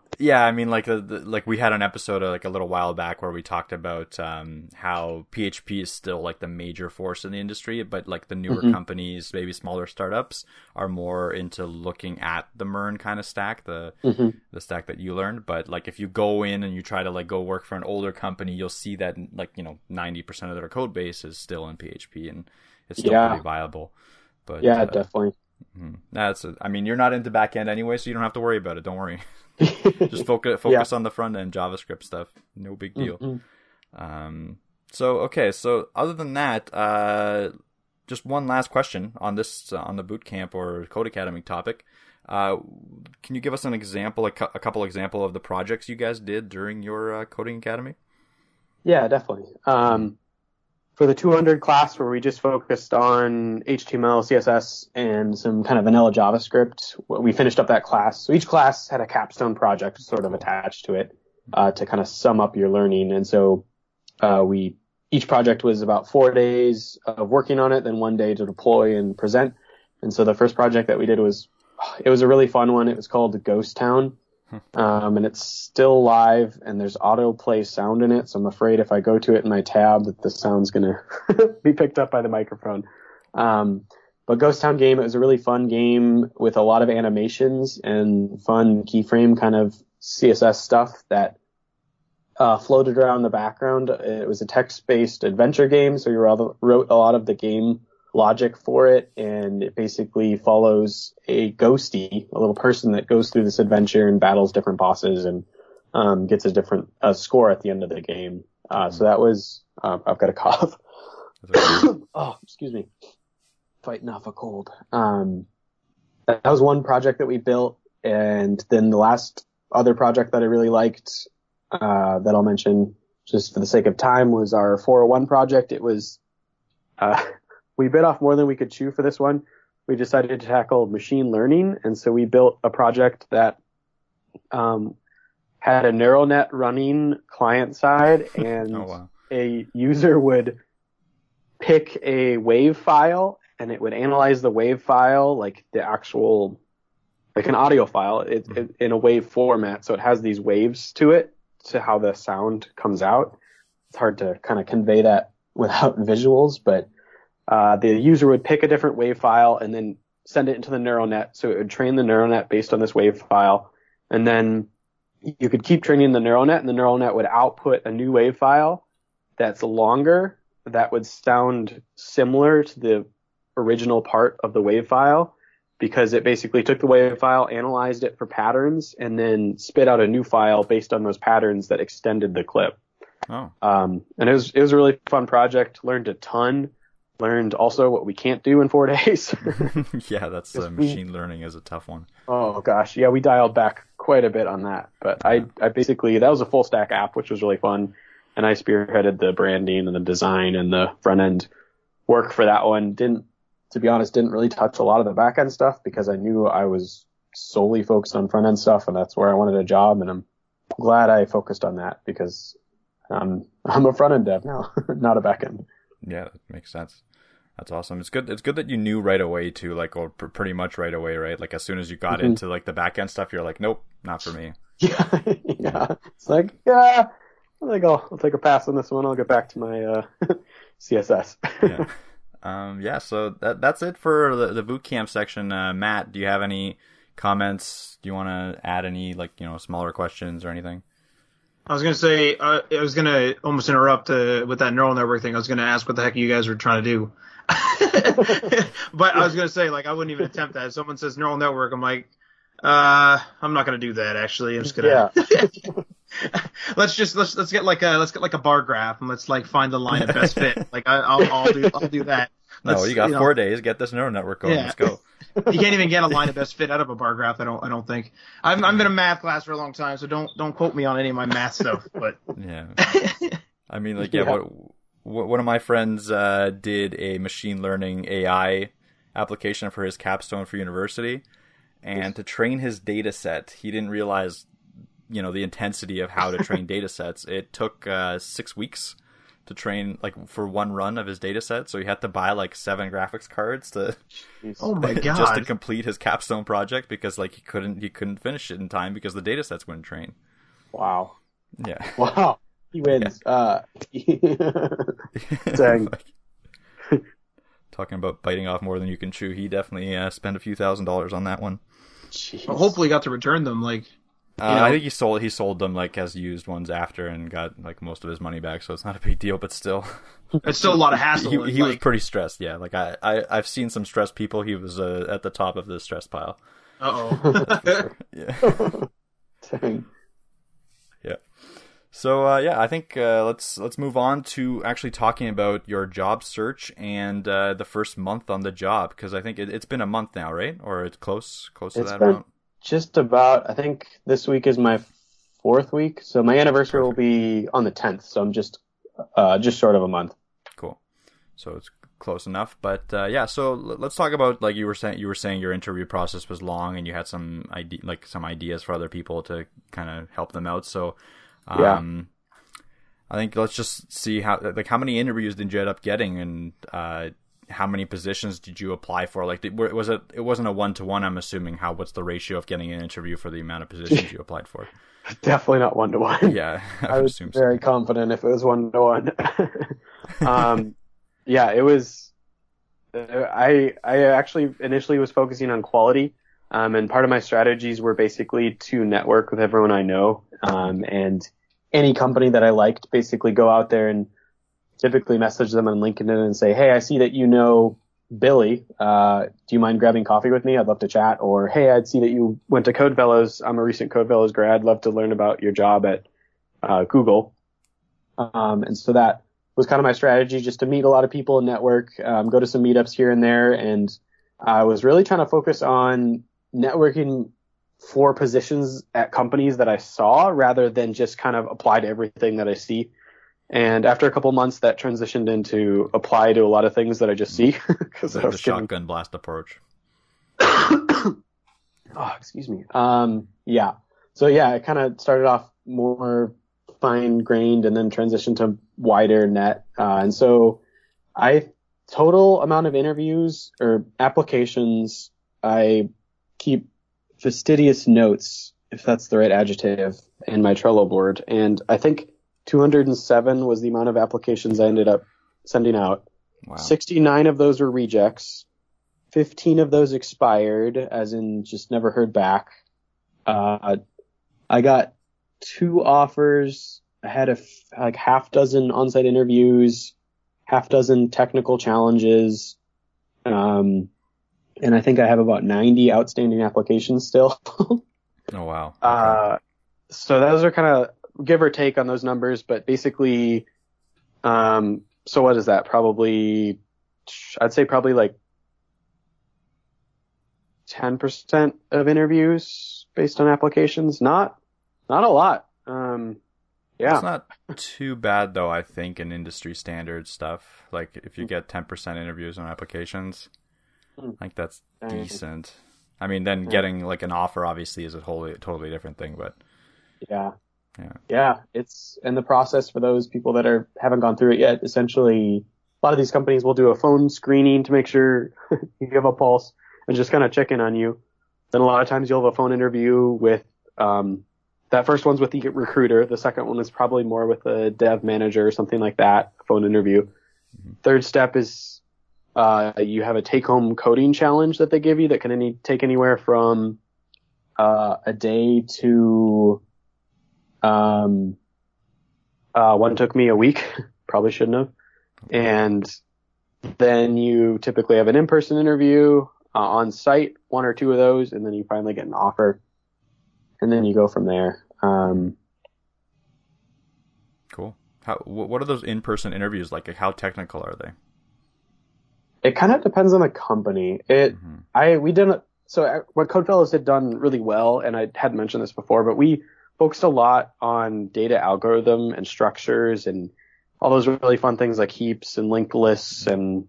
(laughs) yeah, I mean, like the, the, like we had an episode uh, like a little while back where we talked about um, how PHP is still like the major force in the industry, but like the newer mm-hmm. companies, maybe smaller startups, are more into looking at the MERN kind of stack, the mm-hmm. the stack that you learned. But like if you go in and you try to like go work for an older company, you'll see that like you know ninety percent of their code base is still in PHP and it's still yeah. pretty viable. But yeah, uh, definitely. Mm-hmm. That's. I mean, you're not into back end anyway, so you don't have to worry about it. Don't worry. (laughs) Just focus focus yeah. on the front end JavaScript stuff. No big deal. Mm-hmm. Um. So okay. So other than that, uh, just one last question on this uh, on the bootcamp or Code Academy topic. Uh, can you give us an example, a, cu- a couple example of the projects you guys did during your uh, coding academy? Yeah, definitely. Um, for the 200 class where we just focused on HTML, CSS, and some kind of vanilla JavaScript, we finished up that class. So each class had a capstone project sort of attached to it uh, to kind of sum up your learning. And so uh, we each project was about four days of working on it, then one day to deploy and present. And so the first project that we did was it was a really fun one. It was called Ghost Town. Um, and it's still live and there's autoplay sound in it. So I'm afraid if I go to it in my tab that the sound's to (laughs) be picked up by the microphone. Um, but Ghost Town game, it was a really fun game with a lot of animations and fun keyframe kind of CSS stuff that uh, floated around the background. It was a text-based adventure game, so you wrote a lot of the game logic for it, and it basically follows a ghosty, a little person that goes through this adventure and battles different bosses and um, gets a different uh, score at the end of the game. Uh, so that was, uh, I've got a cough. (coughs) oh, excuse me. Fighting off a cold. Um, that was one project that we built. And then the last other project that I really liked, uh, that I'll mention just for the sake of time was our 401 project. It was, uh, we bit off more than we could chew for this one. We decided to tackle machine learning. And so we built a project that, um, had a neural net running client side (laughs) and Oh wow. a user would pick a wave file and it would analyze the wave file like the actual like an audio file it, it, in a wave format so it has these waves to it to how the sound comes out it's hard to kind of convey that without (laughs) visuals but uh, the user would pick a different wave file and then send it into the neural net so it would train the neural net based on this wave file and then you could keep training the neural net and the neural net would output a new wave file that's longer that would sound similar to the original part of the wave file because it basically took the wave file, analyzed it for patterns, and then spit out a new file based on those patterns that extended the clip. Oh. Um, and it was it was a really fun project. Learned a ton. Learned also what we can't do in four (laughs) days. (laughs) yeah, that's uh, Just we- machine learning is a tough one. oh gosh, yeah, we dialed back quite a bit on that. But I I basically that was a full stack app, which was really fun, and I spearheaded the branding and the design and the front end work for that one. Didn't to be honest, didn't really touch a lot of the back end stuff because I knew I was solely focused on front end stuff, and that's where I wanted a job. And I'm glad I focused on that because um, (laughs) I'm a front end dev now, not a back end. Yeah, that makes sense. That's awesome. It's good. It's good that you knew right away too, like or pr- pretty much right away, right? Like as soon as you got Mhm. into like the back end stuff, you're like, nope, not for me. (laughs) Yeah, yeah. It's like, yeah, I think I'll, I'll take a pass on this one. I'll get back to my uh, (laughs) CSS. Yeah. (laughs) um, yeah. So that that's it for the, the boot camp section. Uh, Matt, do you have any comments? Do you want to add any like you know smaller questions or anything? I was gonna say uh, I was gonna almost interrupt uh, with that neural network thing. I was gonna ask what the heck you guys were trying to do, (laughs) but I was gonna say like I wouldn't even attempt that. If someone says neural network, I'm like, uh, I'm not gonna do that. Actually, I'm just gonna yeah, (laughs) let's just let's let's get like a let's get like a bar graph and let's like find the line of best fit. Like I, I'll I'll do I'll do that. (laughs) No, Let's, you got know, four days. Get this neural network going. Yeah. Let's go. You can't even get a line of best fit out of a bar graph. I don't I don't think. I've I've been in math class for a long time, so don't don't quote me on any of my math stuff. But Yeah. I mean, like, yeah, Yeah. What, what, one of my friends uh, did a machine learning AI application for his capstone for university, and to train his data set, he didn't realize, you know, the intensity of how to (laughs) train data sets. It took uh, six weeks to train, like, for one run of his data set. So he had to buy like seven graphics cards to oh my god, (laughs) just to complete his capstone project because like he couldn't he couldn't finish it in time because the data sets wouldn't train. wow, Yeah. wow, he wins. Uh, (laughs) Dang. Like, (laughs) talking about biting off more than you can chew, he definitely uh, spent a few thousand dollars on that one. Well, hopefully got to return them. Like Uh, I think he sold he sold them like as used ones after and got like most of his money back, so it's not a big deal. But still, (laughs) it's still a lot of hassle. he, and, he was pretty stressed. Yeah, like I, I I've seen some stressed people. He was uh, at the top of the stress pile. uh oh. Yeah. Dang. So uh, yeah, I think uh, let's let's move on to actually talking about your job search and uh, the first month on the job because I think it, it's been a month now, right? Or it's close close to that amount. Just about. I think this week is my fourth week, so my anniversary will be on the tenth. So I'm just, uh, just short of a month. Cool. So it's close enough, but uh, yeah. So l- let's talk about like you were saying. You were saying your interview process was long, and you had some ide- like some ideas for other people to kind of help them out. So, um, I think let's just see how like how many interviews did you end up getting, and uh, how many positions did you apply for? Like, did, was it it wasn't a one to one? I'm assuming. How what's the ratio of getting an interview for the amount of positions (laughs) you applied for? Definitely not one to one. Yeah, (laughs) I, (laughs) I was so. very confident if it was one to one. Um, yeah, it was. Uh, I I actually initially was focusing on quality, um, and part of my strategies were basically to network with everyone I know, um, and any company that I liked, basically go out there and typically message them on LinkedIn and say, hey, I see that you know Billy. Uh, do you mind grabbing coffee with me? I'd love to chat. Or hey, I'd see that you went to Code Fellows. I'm a recent Code Fellows grad. Love to learn about your job at uh, Google. Um, and so that was kind of my strategy, just to meet a lot of people and network, um, go to some meetups here and there, and I was really trying to focus on networking for positions at companies that I saw rather than just kind of apply to everything that I see. And after a couple months, that transitioned into apply to a lot of things that I just see. (laughs) Because the, the shotgun blast approach. (coughs) oh, excuse me. Um, yeah. So yeah, I kind of started off more fine grained and then transitioned to wider net. Uh, and so I total amount of interviews or applications, I keep fastidious notes, if that's the right adjective, in my Trello board. And I think 207 was the amount of applications I ended up sending out. Wow. 69 of those were rejects. 15 of those expired, as in just never heard back. Uh, I got two offers. I had a f- like half dozen on-site interviews, half dozen technical challenges. Um, and I think I have about 90 outstanding applications still. (laughs) Oh wow. Okay. Uh, so those are kind of give or take on those numbers, but basically, um, so what is that? Probably, I'd say probably like 10% of interviews based on applications. Not, not a lot. Um, yeah. It's not too bad though. I think in industry standard stuff, like if you get ten percent interviews on applications, Hmm. think that's decent. I mean, then getting like an offer obviously is a totally totally different thing, but Yeah. Yeah. Yeah. It's, and the process for those people that are, haven't gone through it yet, essentially, a lot of these companies will do a phone screening to make sure (laughs) you have a pulse and just kind of check in on you. Then a lot of times you'll have a phone interview with, um, that first one's with the recruiter. The second one is probably more with a dev manager or something like that, phone interview. Third step is, uh, you have a take home coding challenge that they give you that can any, take anywhere from, uh, a day to, um, uh, one took me a week. (laughs) Probably shouldn't have. And then you typically have an in-person interview uh, on site, one or two of those, and then you finally get an offer. And then you go from there. Um, cool. How what are those in person interviews? Like, How technical are they? It kind of depends on the company. It, Mhm. I, we didn't, so uh, what Codefellows had done really well, and I had mentioned this before, but we focused a lot on data algorithm and structures and all those really fun things like heaps and linked lists and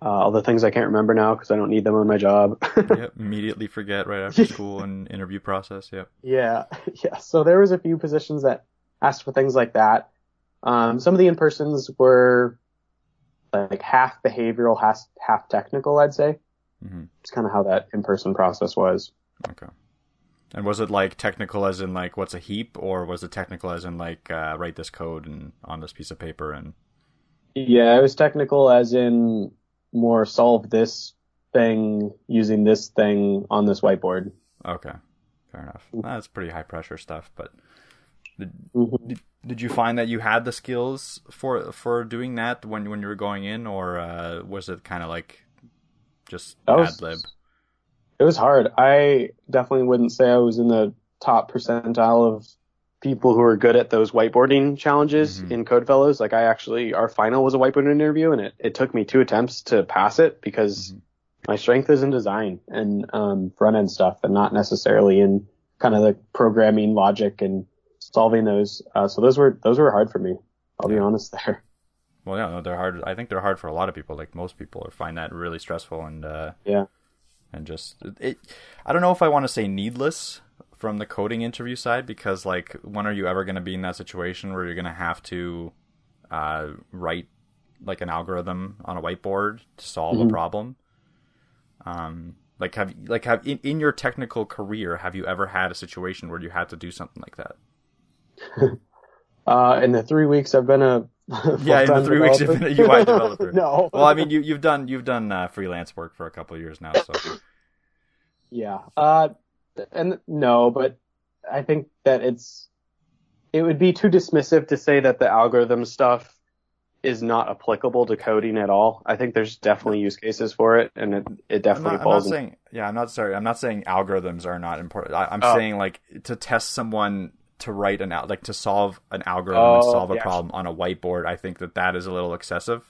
uh, all the things I can't remember now because I don't need them on my job. (laughs) yep. Immediately forget right after school and interview process. Yep. Yeah, (laughs) yeah. So there was a few positions that asked for things like that. Um, some of the in-persons were like half behavioral, half half technical. I'd say hmm it's kind of how that in-person process was. Okay. And was it like technical as in like what's a heap, or was it technical as in like uh, write this code and on this piece of paper and Yeah, it was technical as in more solve this thing using this thing on this whiteboard. okay, fair enough. That's pretty high pressure stuff. But did, Mhm. did, did you find that you had the skills for for doing that when when you were going in, or uh, was it kind of like just ad lib? It was hard. I definitely wouldn't say I was in the top percentile of people who are good at those whiteboarding challenges Mhm. in Codefellows. Like I actually, our final was a whiteboarding interview and it, it took me two attempts to pass it because Mhm. my strength is in design and um, front end stuff and not necessarily in kind of the programming logic and solving those. Uh, so those were, those were hard for me. I'll be honest (laughs) there. Well, yeah, no, they're hard. I think they're hard for a lot of people. Like most people find that really stressful and uh, Yeah. and just it. I don't know if I want to say needless from the coding interview side because like when are you ever going to be in that situation where you're going to have to uh, write like an algorithm on a whiteboard to solve a Mhm. problem? Um, like have like have in, in your technical career have you ever had a situation where you had to do something like that? (laughs) Uh, in the three weeks I've been a (laughs) Yeah, in the three weeks you've been a UI developer. (laughs) no. Well, I mean you you've done you've done uh, freelance work for a couple of years now, so. Yeah. Uh, and no, but I think that it's, it would be too dismissive to say that the algorithm stuff is not applicable to coding at all. I think there's definitely use cases for it and it, it I'm definitely not, I'm not falls in. saying yeah i'm not sorry i'm not saying algorithms are not important I, i'm Oh. saying like to test someone to write an al- like to solve an algorithm and Oh, solve a yeah. problem on a whiteboard i think that that is a little excessive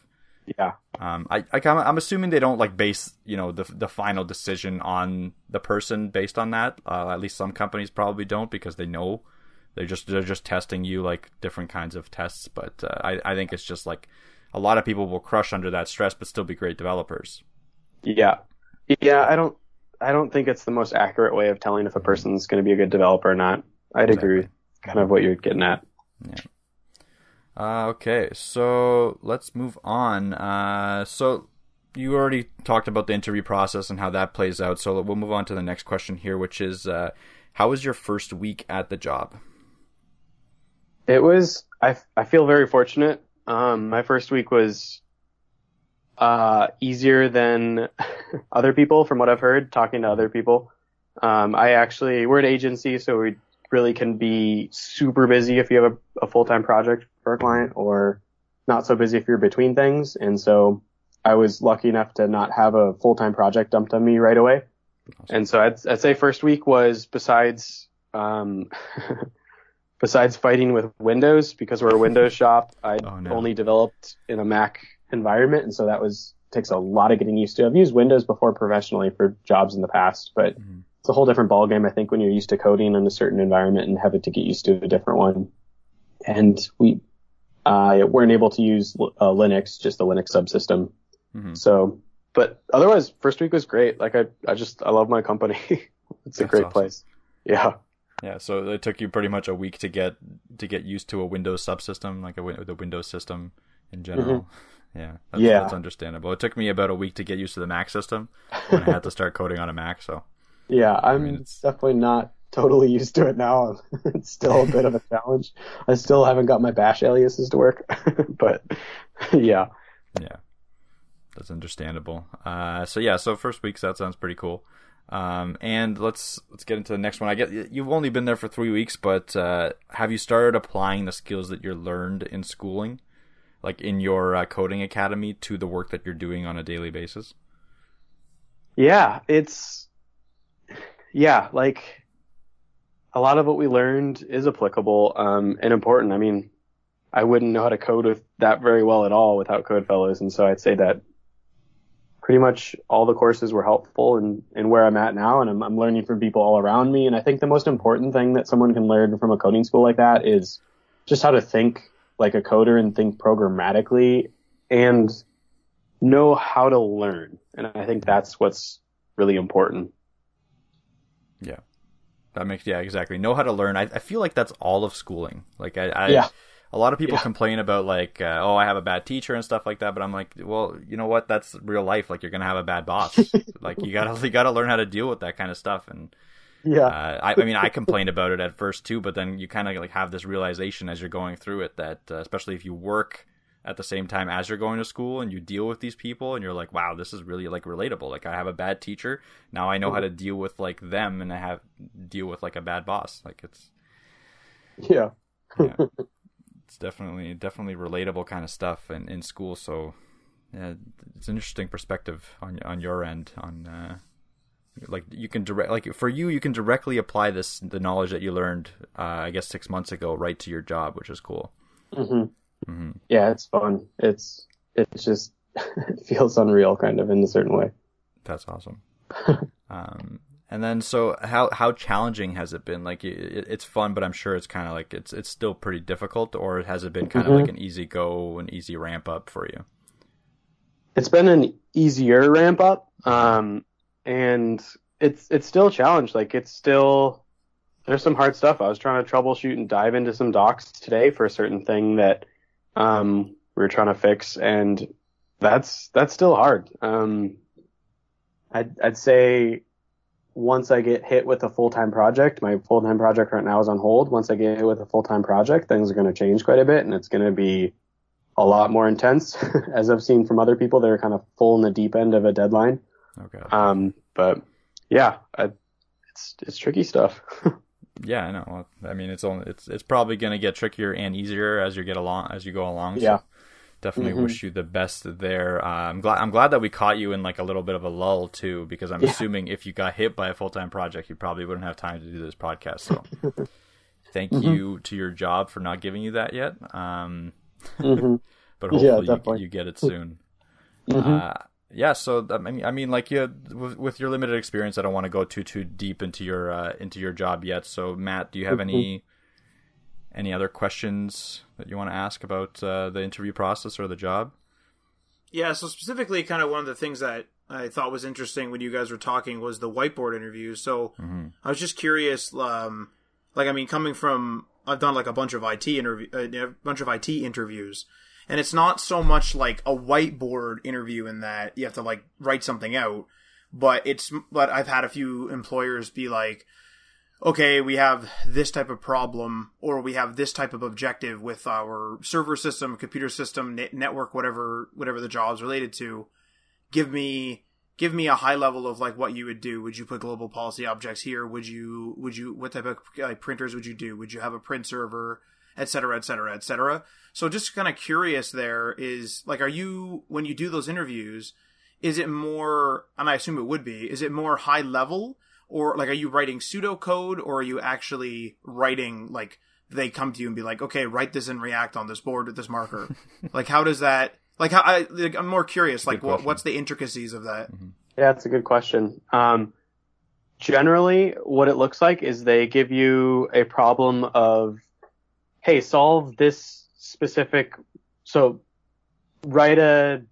Yeah. Um, I, I I'm assuming they don't like base you know the the final decision on the person based on that. Uh, at least some companies probably don't because they know they're just they're just testing you like different kinds of tests. But uh, I I think it's just like a lot of people will crush under that stress but still be great developers. Yeah. Yeah, I don't I don't think it's the most accurate way of telling if a person's going to be a good developer or not. I'd agree with kind of what you're getting at. Yeah. Uh, okay, so let's move on. Uh, so you already talked about the interview process and how that plays out. So we'll move on to the next question here, which is, uh, how was your first week at the job? It was. I I feel very fortunate. Um, my first week was uh, easier than (laughs) other people, from what I've heard, talking to other people. Um, I actually we're an agency, so we really can be super busy if you have a, a full time project for a client, or not so busy if you're between things. And so I was lucky enough to not have a full time project dumped on me right away. And so I'd, I'd say first week was besides um, (laughs) besides fighting with Windows because we're a Windows (laughs) shop. I Oh, no. only developed in a Mac environment, and so that was takes a lot of getting used to. I've used Windows before professionally for jobs in the past, but Mhm. It's a whole different ballgame. I think when you're used to coding in a certain environment and having to get used to a different one. And we uh, weren't able to use uh, Linux, just the Linux subsystem. Mhm. So, but otherwise, first week was great. Like I, I just I love my company. (laughs) it's a great awesome. place. Yeah. Yeah, so it took you pretty much a week to get to get used to a Windows subsystem, like a the Windows system in general. (laughs) Yeah, that's, Yeah. that's understandable. It took me about a week to get used to the Mac system when I had to start coding on a Mac. So Yeah, I'm mean, it's- definitely not totally (laughs) used to it now. (laughs) it's still a bit of a (laughs) challenge. I still haven't got my bash aliases to work, but yeah. yeah, that's understandable. Uh, so yeah, so first week, so that sounds pretty cool. Um, and let's let's get into the next one. I get you've only been there for three weeks, but uh, have you started applying the skills that you learned in schooling, like in your uh, coding academy, to the work that you're doing on a daily basis? Yeah, it's yeah, like a lot of what we learned is applicable um, and important. I mean, I wouldn't know how to code with that very well at all without Code Fellows, and so I'd say that pretty much all the courses were helpful in where I'm at now, and I'm, I'm learning from people all around me. And I think the most important thing that someone can learn from a coding school like that is just how to think like a coder and think programmatically and know how to learn. And I think that's what's really important. Yeah. That makes yeah exactly know how to learn. I, I feel like that's all of schooling. Like I, I Yeah. a lot of people Yeah. complain about like uh, oh I have a bad teacher and stuff like that, but I'm like well you know what that's real life. Like you're gonna have a bad boss. (laughs) like you gotta you gotta learn how to deal with that kind of stuff. And Yeah. uh, I, I mean I complained about it at first too, but then you kind of like have this realization as you're going through it that uh, especially if you work at the same time as you're going to school and you deal with these people and you're like wow this is really like relatable. Like i have a bad teacher. Now i know how to deal with like them and i have deal with like a bad boss. Like it's (laughs) yeah. yeah. (laughs) It's definitely definitely relatable kind of stuff in, in school. So yeah it's an interesting perspective on on your end on uh like you can direct like for you you can directly apply this the knowledge that you learned uh i guess six months ago right to your job which is cool. Hmm hmm Yeah, it's fun. It's it's just (laughs) it feels unreal, kind of in a certain way. That's awesome. (laughs) um, and then, so how how challenging has it been? Like, it, it's fun, but I'm sure it's kind of like it's it's still pretty difficult, or has it been kind of Mhm. like an easy go, an easy ramp up for you? It's been an easier ramp up, um, and it's it's still a challenge. Like it's still there's some hard stuff. I was trying to troubleshoot and dive into some docs today for a certain thing that um, we were trying to fix, and that's that's still hard. Um, I'd I'd say once I get hit with a full time project, my full time project right now is on hold. Once I get hit with a full time project, things are going to change quite a bit, and it's going to be a lot more intense, (laughs) as I've seen from other people that are kind of full in the deep end of a deadline. Okay. Um, but yeah, I, it's it's tricky stuff. (laughs) yeah, I know. I mean, it's only it's it's probably gonna get trickier and easier as you get along as you go along. Yeah. So definitely Mhm. wish you the best there. Uh, I'm glad I'm glad that we caught you in like a little bit of a lull too, because I'm Yeah. assuming if you got hit by a full time project, you probably wouldn't have time to do this podcast. So (laughs) thank Mhm. you to your job for not giving you that yet. Um, (laughs) hmm but Yeah, hopefully you, you get it soon. Mhm. Uh, yeah, so I mean, I mean, like you, with, with your limited experience, I don't want to go too too deep into your uh, into your job yet. So, Matt, do you have any any other questions that you want to ask about uh, the interview process or the job? Yeah, so specifically, kind of one of the things that I thought was interesting when you guys were talking was the whiteboard interviews. So I was just curious, um, like I mean, coming from I've done like a bunch of IT interview, uh, a bunch of IT interviews, and it's not so much like a whiteboard interview in that you have to like write something out, but it's but I've had a few employers be like, okay, we have this type of problem, or we have this type of objective with our server system, computer system, net- network, whatever, whatever the job's related to. Give me, give me a high level of like what you would do. Would you put global policy objects here? Would you, would you, what type of like, printers would you do? Would you have a print server, et cetera, et cetera, et cetera? So just kind of curious there is like, are you, when you do those interviews, is it more, and I assume it would be, is it more high level? or like are you writing pseudocode or are you actually writing like they come to you and be like okay write this in react on this board with this marker (laughs) like how does that like how I, like, i'm more curious like what, what's the intricacies of that Yeah, that's a good question. Um, generally, what it looks like is they give you a problem of, hey, solve this specific. So, write a,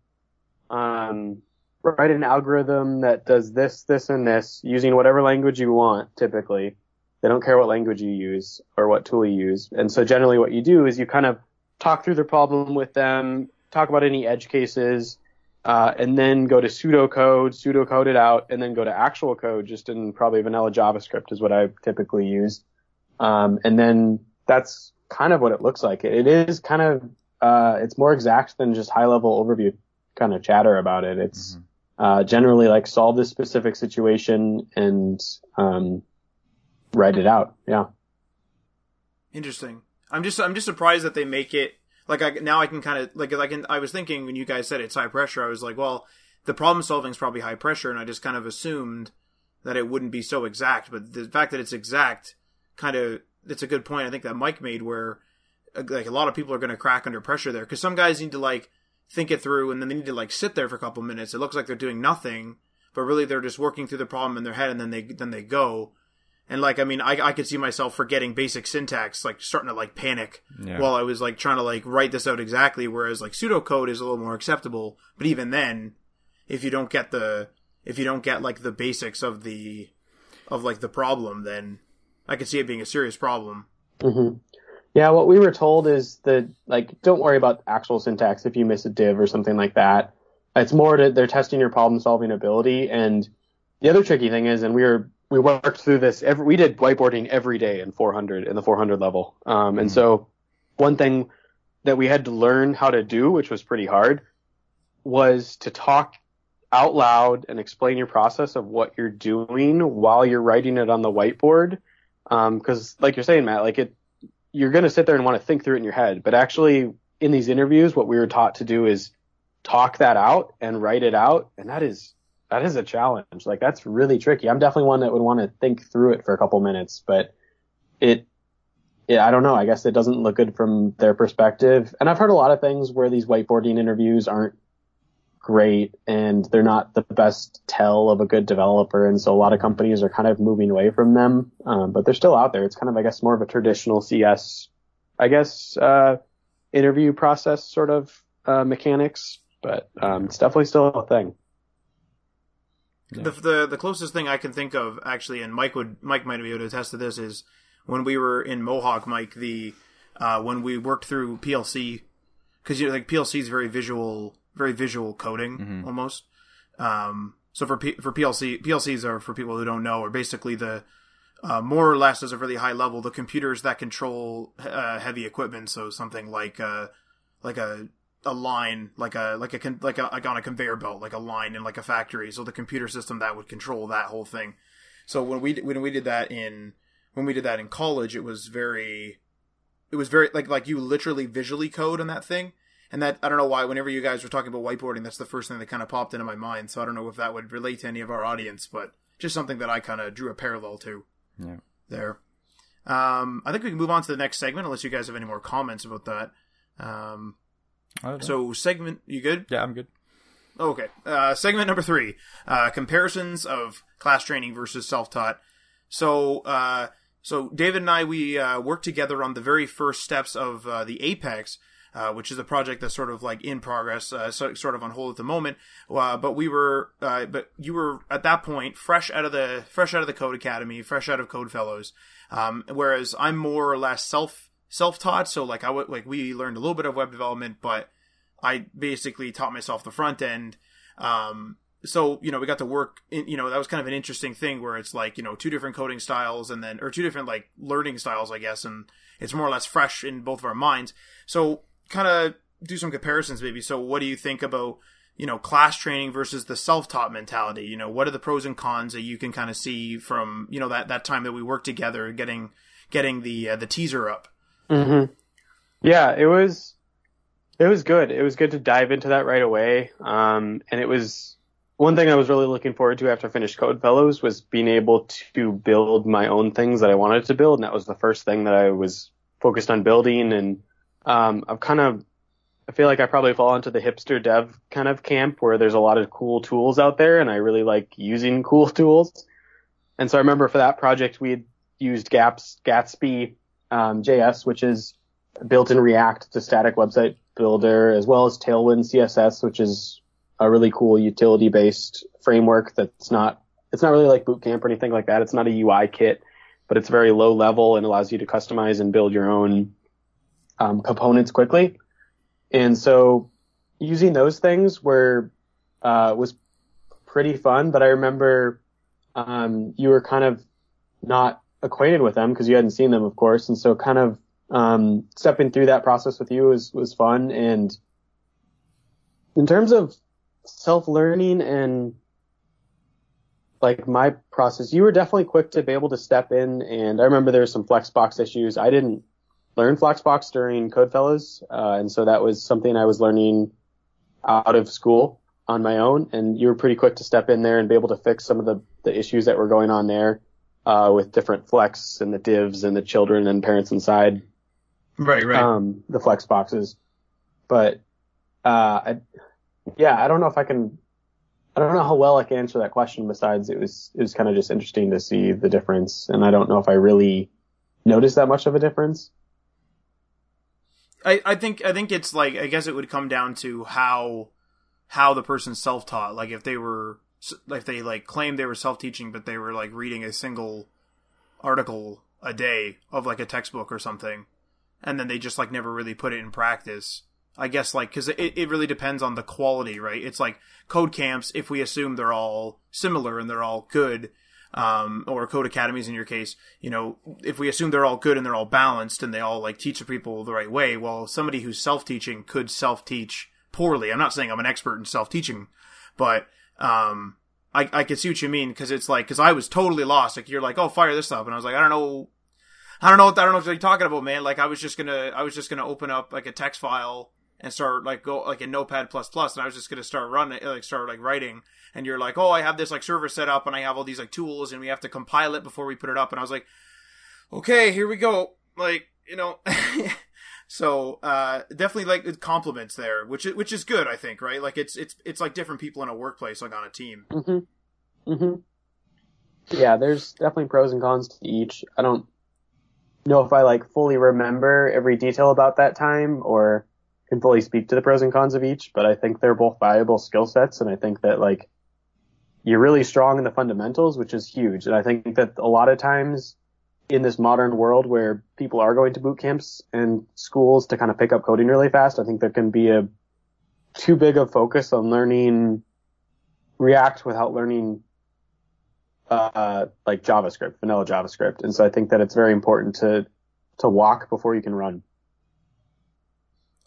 um, write an algorithm that does this, this, and this using whatever language you want. Typically, they don't care what language you use or what tool you use. And so, generally, what you do is you kind of talk through the problem with them, talk about any edge cases uh, and then go to pseudocode, pseudocode it out, and then go to actual code just in probably vanilla JavaScript is what I typically use. Um, and then that's kind of what it looks like. It is kind of, uh, it's more exact than just high level overview kind of chatter about it. It's, uh, generally like solve this specific situation and, um, write it out. Yeah. interesting i'm just i'm just surprised that they make it like I, now i can kind of like i can i was thinking when you guys said it's high pressure i was like well the problem solving is probably high pressure and i just kind of assumed that it wouldn't be so exact but the fact that it's exact kind of it's a good point i think that mike made where uh, like a lot of people are going to crack under pressure there because some guys need to like think it through and then they need to like sit there for a couple minutes. It looks like they're doing nothing but really they're just working through the problem in their head and then they then they go. And like i mean i, I could see myself forgetting basic syntax like starting to like panic Yeah. while i was like trying to like write this out exactly whereas like pseudocode is a little more acceptable. But even then if you don't get the if you don't get like the basics of the of like the problem then i could see it being a serious problem hmm Yeah, what we were told is that like don't worry about actual syntax if you miss a div or something like that. It's more that they're testing your problem solving ability. And the other tricky thing is, and we were we worked through this every we did whiteboarding every day in 400 in the 400 level. Um, and so one thing that we had to learn how to do, which was pretty hard, was to talk out loud and explain your process of what you're doing while you're writing it on the whiteboard. Um, because, like you're saying, Matt, like it, you're going to sit there and want to think through it in your head. But actually, in these interviews, what we were taught to do is talk that out and write it out, and that is that is a challenge. Like that's really tricky. I'm definitely one that would want to think through it for a couple minutes, but it, yeah, I don't know. I guess it doesn't look good from their perspective. And I've heard a lot of things where these whiteboarding interviews aren't great and they're not the best tell of a good developer. And so a lot of companies are kind of moving away from them. Um, but they're still out there. It's kind of, I guess, more of a traditional CS, I guess, uh, interview process sort of, uh, mechanics, but, um, it's definitely still a thing. The, the the closest thing I can think of actually, and Mike would Mike might be able to attest to this is when we were in Mohawk, Mike. The uh, when we worked through PLC because you know, like PLC is very visual, very visual coding almost. Um, so for P- for PLC, PLCs are for people who don't know, are basically the uh, more or less as a really high level the computers that control uh, heavy equipment. So something like uh, like a a line like a like a con- like a like on a conveyor belt like a line in like a factory so the computer system that would control that whole thing so when we when we did that in when we did that in college it was very it was very like like you literally visually code on that thing and that I don't know why whenever you guys were talking about whiteboarding that's the first thing that kind of popped into my mind so I don't know if that would relate to any of our audience but just something that I kind of drew a parallel to Yeah. there um I think we can move on to the next segment unless you guys have any more comments about that um I don't know. so segment, you good? yeah, I'm good. Okay. Uh, segment number three: uh, comparisons of class training versus self-taught. So, uh, so David and I we uh, worked together on the very first steps of uh, the Apex, uh, which is a project that's sort of like in progress, uh, so, sort of on hold at the moment. Uh, but we were, uh, but you were at that point fresh out of the fresh out of the Code Academy, fresh out of Code Fellows. Um, whereas I'm more or less self self taught. So like I like we learned a little bit of web development, but I basically taught myself the front end. Um, so you know we got to work in, you know that was kind of an interesting thing where it's like you know two different coding styles and then or two different like learning styles i guess and it's more or less fresh in both of our minds so kind of do some comparisons maybe so what do you think about you know class training versus the self-taught mentality you know what are the pros and cons that you can kind of see from you know that that time that we worked together getting getting the uh, the teaser up Mm-hmm. Yeah, it was it was good. It was good to dive into that right away. Um, and it was one thing I was really looking forward to after I finished Code Fellows was being able to build my own things that I wanted to build, and that was the first thing that I was focused on building. And um, I've kind of I feel like I probably fall into the hipster dev kind of camp where there's a lot of cool tools out there, and I really like using (laughs) cool tools. And so I remember for that project we had used Gaps Gatsby um, JS, which is built in React to static website builder, as well as Tailwind CSS, which is a really cool utility based framework that's not, it's not really like Bootstrap or anything like that. It's not a UI kit, but it's very low level and allows you to customize and build your own um, components quickly. And so using those things were, uh, was pretty fun, but I remember, um, you were kind of not acquainted with them because you hadn't seen them, of course. And so kind of, um, stepping through that process with you was, was fun. And in terms of self-learning and like my process, you were definitely quick to be able to step in. And I remember there were some Flexbox issues. I didn't learn Flexbox during Code Fellows. Uh, and so that was something I was learning out of school on my own. And you were pretty quick to step in there and be able to fix some of the, the issues that were going on there uh, with different flex and the divs and the children and parents inside. Right, right. Um, the flex boxes. But, uh, I, yeah, I don't know if I can, I don't know how well I can answer that question besides it was, it was kind of just interesting to see the difference. And I don't know if I really noticed that much of a difference. I, I think I think it's like I guess it would come down to how how the person's self taught. Like if they were if they like claimed they were self teaching, but they were like reading a single article a day of like a textbook or something, and then they just like never really put it in practice. I guess like because it, it really depends on the quality, right? It's like code camps. If we assume they're all similar and they're all good, um, or code academies in your case, you know, if we assume they're all good and they're all balanced and they all like teach the people the right way, well, somebody who's self teaching could self teach poorly. I'm not saying I'm an expert in self teaching, but um, I I can see what you mean because it's like because I was totally lost. Like you're like, oh, fire this up, and I was like, I don't know, I don't know, what, I don't know what you're talking about, man. Like I was just gonna I was just gonna open up like a text file and start like go like a Notepad plus plus, and I was just gonna start running like start like writing. And you're like, oh, I have this like server set up, and I have all these like tools, and we have to compile it before we put it up. And I was like, okay, here we go. Like you know. (laughs) So uh, definitely like compliments there, which is, which is good, I think, right? Like it's it's it's like different people in a workplace, like on a team. Mm-hmm. Mm-hmm. Yeah, there's definitely pros and cons to each. I don't know if I like fully remember every detail about that time or can fully speak to the pros and cons of each, but I think they're both valuable skill sets, and I think that like you're really strong in the fundamentals, which is huge. And I think that a lot of times in this modern world where people are going to boot camps and schools to kind of pick up coding really fast, I think there can be a too big of focus on learning React without learning uh, like JavaScript, vanilla JavaScript. And so I think that it's very important to to walk before you can run.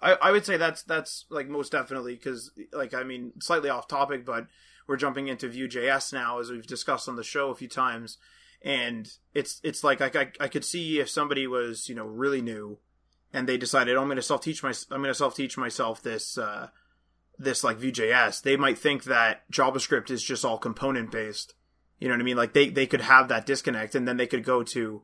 I, I would say that's that's like most definitely because like I mean slightly off topic, but we're jumping into Vue.js now as we've discussed on the show a few times and it's it's like I, I, I could see if somebody was you know really new and they decided oh, I'm going to self teach my I'm going to self teach myself this uh, this like Vue.js they might think that JavaScript is just all component based you know what I mean? Like they they could have that disconnect and then they could go to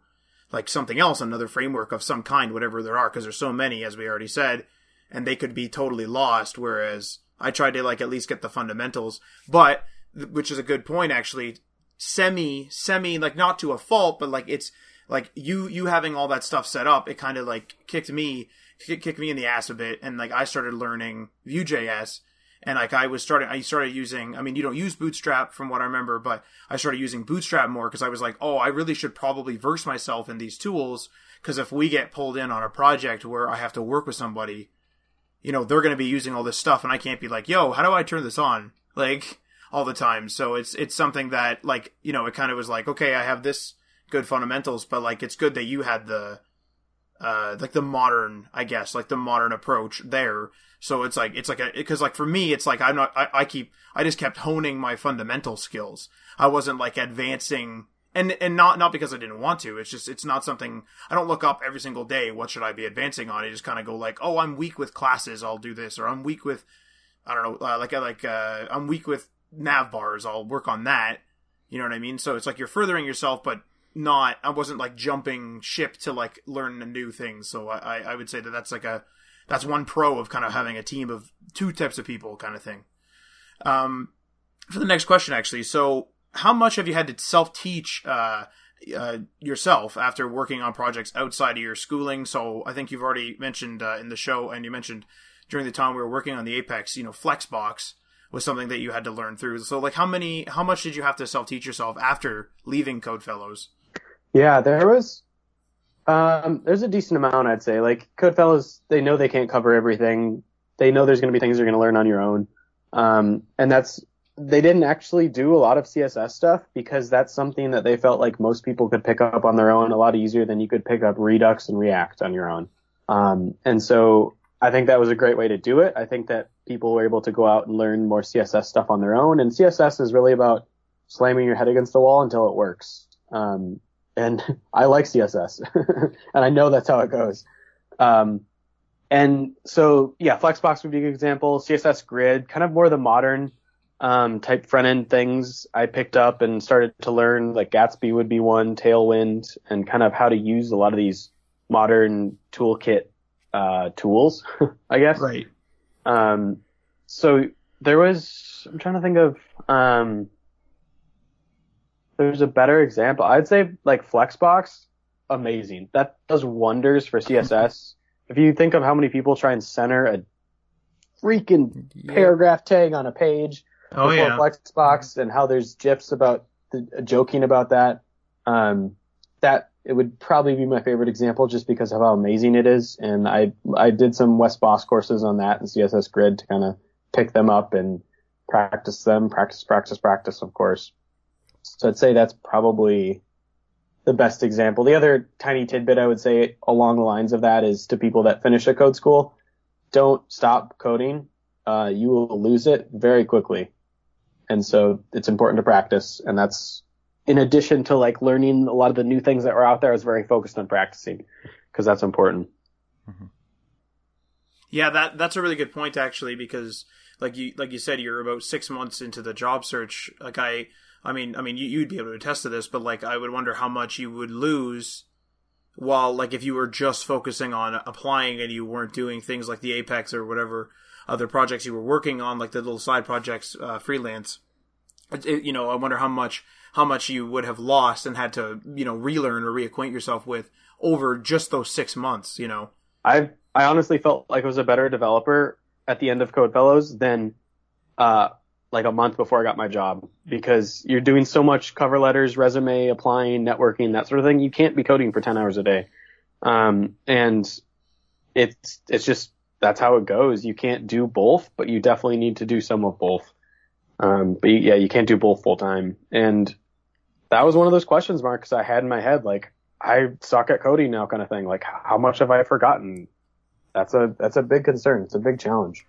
like something else another framework of some kind whatever there are because there's so many as we already said and they could be totally lost whereas I tried to like at least get the fundamentals, but which is a good point actually. Semi, semi, like not to a fault, but like it's like you you having all that stuff set up. It kind of like kicked me kicked me in the ass a bit, and like I started learning Vue.js, and like I was starting, I started using. I mean, you don't use Bootstrap from what I remember, but I started using Bootstrap more because I was like, oh, I really should probably verse myself in these tools because if we get pulled in on a project where I have to work with somebody, you know, they're going to be using all this stuff, and I can't be like, yo, how do I turn this on? Like all the time. So it's it's something that like you know, it kind of was like, okay, I have this good fundamentals, but like it's good that you had the uh like the modern, I guess, like the modern approach there. So it's like it's like a because like for me, it's like I'm not I, I keep I just kept honing my fundamental skills. I wasn't like advancing and and not not because I didn't want to. It's just it's not something I don't look up every single day. What should I be advancing on? I just kind of go like, oh, I'm weak with classes. I'll do this, or I'm weak with I don't know, uh, like like uh, I'm weak with nav bars. I'll work on that. You know what I mean? So it's like you're furthering yourself, but not. I wasn't like jumping ship to like learn a new things. So I I would say that that's like a that's one pro of kind of having a team of two types of people kind of thing. Um, for the next question, actually, so how much have you had to self teach uh, uh, yourself after working on projects outside of your schooling? So I think you've already mentioned uh, in the show, and you mentioned during the time we were working on the Apex, you know, Flexbox was something that you had to learn through. So like, how many, how much did you have to self teach yourself after leaving Codefellows? Yeah, there was. Um, there's a decent amount, I'd say. Like Codefellows, they know they can't cover everything. They know there's going to be things you're going to learn on your own. Um, and that's they didn't actually do a lot of CSS stuff because that's something that they felt like most people could pick up on their own a lot easier than you could pick up Redux and React on your own. Um, and so I think that was a great way to do it. I think that people were able to go out and learn more CSS stuff on their own. And CSS is really about slamming your head against the wall until it works. Um, and (laughs) I like CSS, (laughs) and I know that's how it goes. Um, and so yeah, Flexbox would be a good example. CSS Grid, kind of more the modern um, type front end things I picked up and started to learn. Like Gatsby would be one, Tailwind, and kind of how to use a lot of these modern toolkit uh, tools, (laughs) I guess. Right. Um, so there was. I'm trying to think of. Um, there's a better example. I'd say like Flexbox, amazing. That does wonders for CSS. (laughs) if you think of how many people try and center a freaking yeah. paragraph tag on a page oh, yeah. Flexbox and how there's gifs about the, uh, joking about that. Um, that it would probably be my favorite example just because of how amazing it is. And I I did some Wes Bos courses on that and CSS Grid to kind of pick them up and practice them, practice, practice, practice, of course. So I'd say that's probably the best example. The other tiny tidbit I would say along the lines of that is to people that finish a code school, don't stop coding. Uh, you will lose it very quickly. And so it's important to practice. And that's in addition to like learning a lot of the new things that were out there, I was very focused on practicing because that's important. Mm-hmm. Yeah, that that's a really good point actually, because like you like you said, you're about six months into the job search. Like I, I mean, I mean, you, you'd be able to attest to this, but like I would wonder how much you would lose while like if you were just focusing on applying and you weren't doing things like the Apex or whatever other projects you were working on, like the little side projects, uh, freelance. It, it, you know, I wonder how much how much you would have lost and had to you know relearn or reacquaint yourself with over just those six months. You know, I I honestly felt like I was a better developer at the end of Codefellows than uh, like a month before I got my job because you're doing so much cover letters, resume, applying, networking, that sort of thing. You can't be coding for 10 hours a day. Um, and it's, it's just that's how it goes. You can't do both, but you definitely need to do some of both. Um, but yeah, you can't do both full time. And that was one of those questions, Marcus, I had in my head, like, I suck at coding now kind of thing. Like, how much have I forgotten? That's a, that's a big concern. It's a big challenge.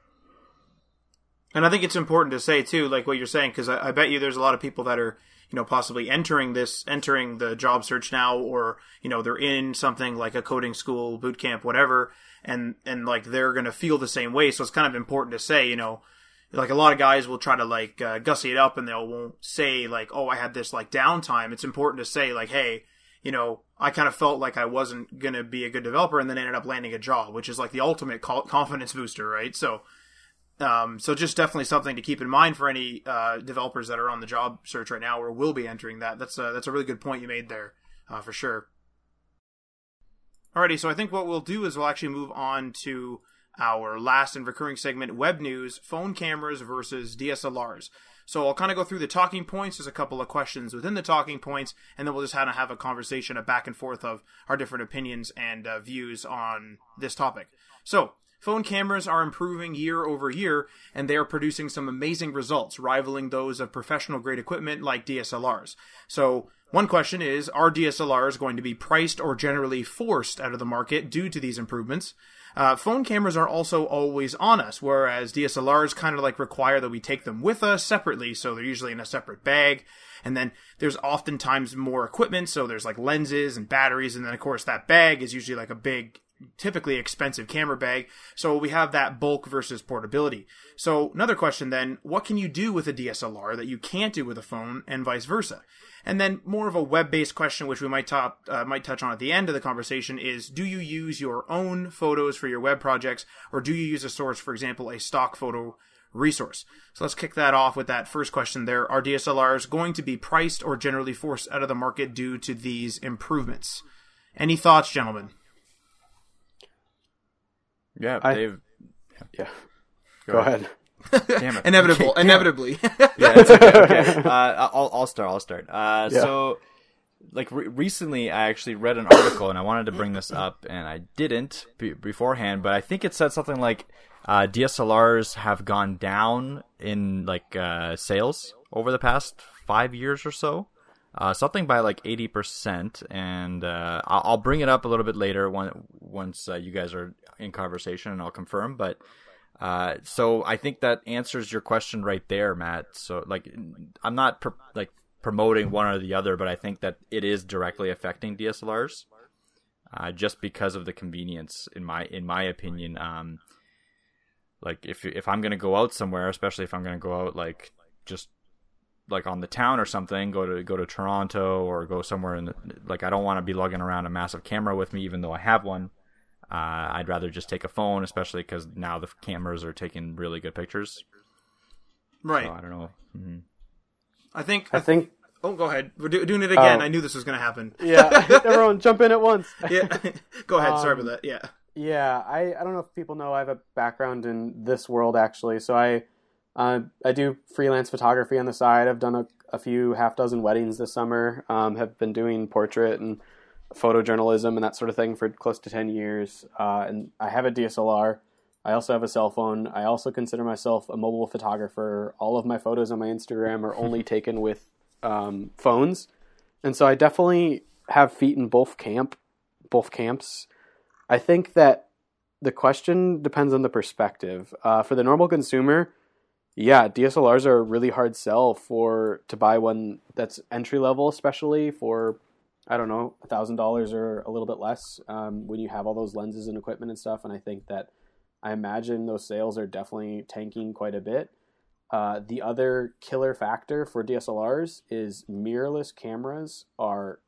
And I think it's important to say too, like what you're saying, because I, I bet you there's a lot of people that are, you know, possibly entering this, entering the job search now, or you know, they're in something like a coding school, boot camp, whatever, and and like they're gonna feel the same way. So it's kind of important to say, you know, like a lot of guys will try to like uh, gussy it up and they'll won't say like, oh, I had this like downtime. It's important to say like, hey, you know, I kind of felt like I wasn't gonna be a good developer, and then ended up landing a job, which is like the ultimate confidence booster, right? So Um, so just definitely something to keep in mind for any uh, developers that are on the job search right now or will be entering that. That's a, that's a really good point you made there, uh, for sure. Alrighty, so I think what we'll do is we'll actually move on to our last and recurring segment, web news, phone cameras versus DSLRs. So I'll kind of go through the talking points. There's a couple of questions within the talking points, and then we'll just kind of have a conversation, a back and forth of our different opinions and uh, views on this topic. So phone cameras are improving year over year, and they are producing some amazing results, rivaling those of professional grade equipment like DSLRs. So one question is Are DSLRs going to be priced or generally forced out of the market due to these improvements? Uh, phone cameras are also always on us, whereas DSLRs kind of like require that we take them with us separately, so they're usually in a separate bag. And then there's oftentimes more equipment, so there's like lenses and batteries, and then of course that bag is usually like a big typically expensive camera bag. So we have that bulk versus portability. So another question then, what can you do with a DSLR that you can't do with a phone and vice versa? And then more of a web-based question, which we might top, uh, might touch on at the end of the conversation, is: Do you use your own photos for your web projects, or do you use a source, for example, a stock photo resource? So let's kick that off with that first question. There are DSLRs going to be priced or generally forced out of the market due to these improvements. Any thoughts, gentlemen? Yeah, I- Dave. Yeah. Go, ahead. Damn it. Inevitable, inevitably. yeah, it's okay. okay. (laughs) Uh, I'll I'll start. I'll start. Uh, Yeah. So, like re- recently, I actually read an article, and I wanted to bring this up, and I didn't be- beforehand, but I think it said something like uh, DSLRs have gone down in like uh, sales over the past five years or so. Uh, something by like eighty percent, and uh, I'll, I'll bring it up a little bit later when, once uh, you guys are in conversation, and I'll confirm. But uh, so I think that answers your question right there, Matt. So like, I'm not pr- like promoting one or the other, but I think that it is directly affecting DSLRs, uh, just because of the convenience. In my in my opinion, um, like if if I'm gonna go out somewhere, especially if I'm gonna go out like just like on the town or something, go to go to Toronto or go somewhere in the, like I don't want to be lugging around a massive camera with me, even though I have one. Uh, I'd rather just take a phone, especially because now the cameras are taking really good pictures. right. So I don't know. hmm I think. I think. Oh, go ahead. We're do- doing it again. Oh. I knew this was going to happen. Yeah. (laughs) Everyone, jump in at once. (laughs) Yeah. go ahead. Sorry Um, about that. Yeah. Yeah, I, I don't know if people know I have a background in this world actually. So I uh, I do freelance photography on the side. I've done a, a few half dozen weddings this summer. Um, have been doing portrait and photojournalism and that sort of thing for close to ten years. Uh, and I have a DSLR. I also have a cell phone. I also consider myself a mobile photographer. All of my photos on my Instagram are only (laughs) taken with um, phones, and so I definitely have feet in both camp, both camps. I think that the question depends on the perspective. Uh, for the normal consumer, yeah, DSLRs are a really hard sell for to buy one that's entry level, especially for I don't know a thousand dollars or a little bit less um, when you have all those lenses and equipment and stuff. And I think that I imagine those sales are definitely tanking quite a bit. Uh, the other killer factor for DSLRs is mirrorless cameras are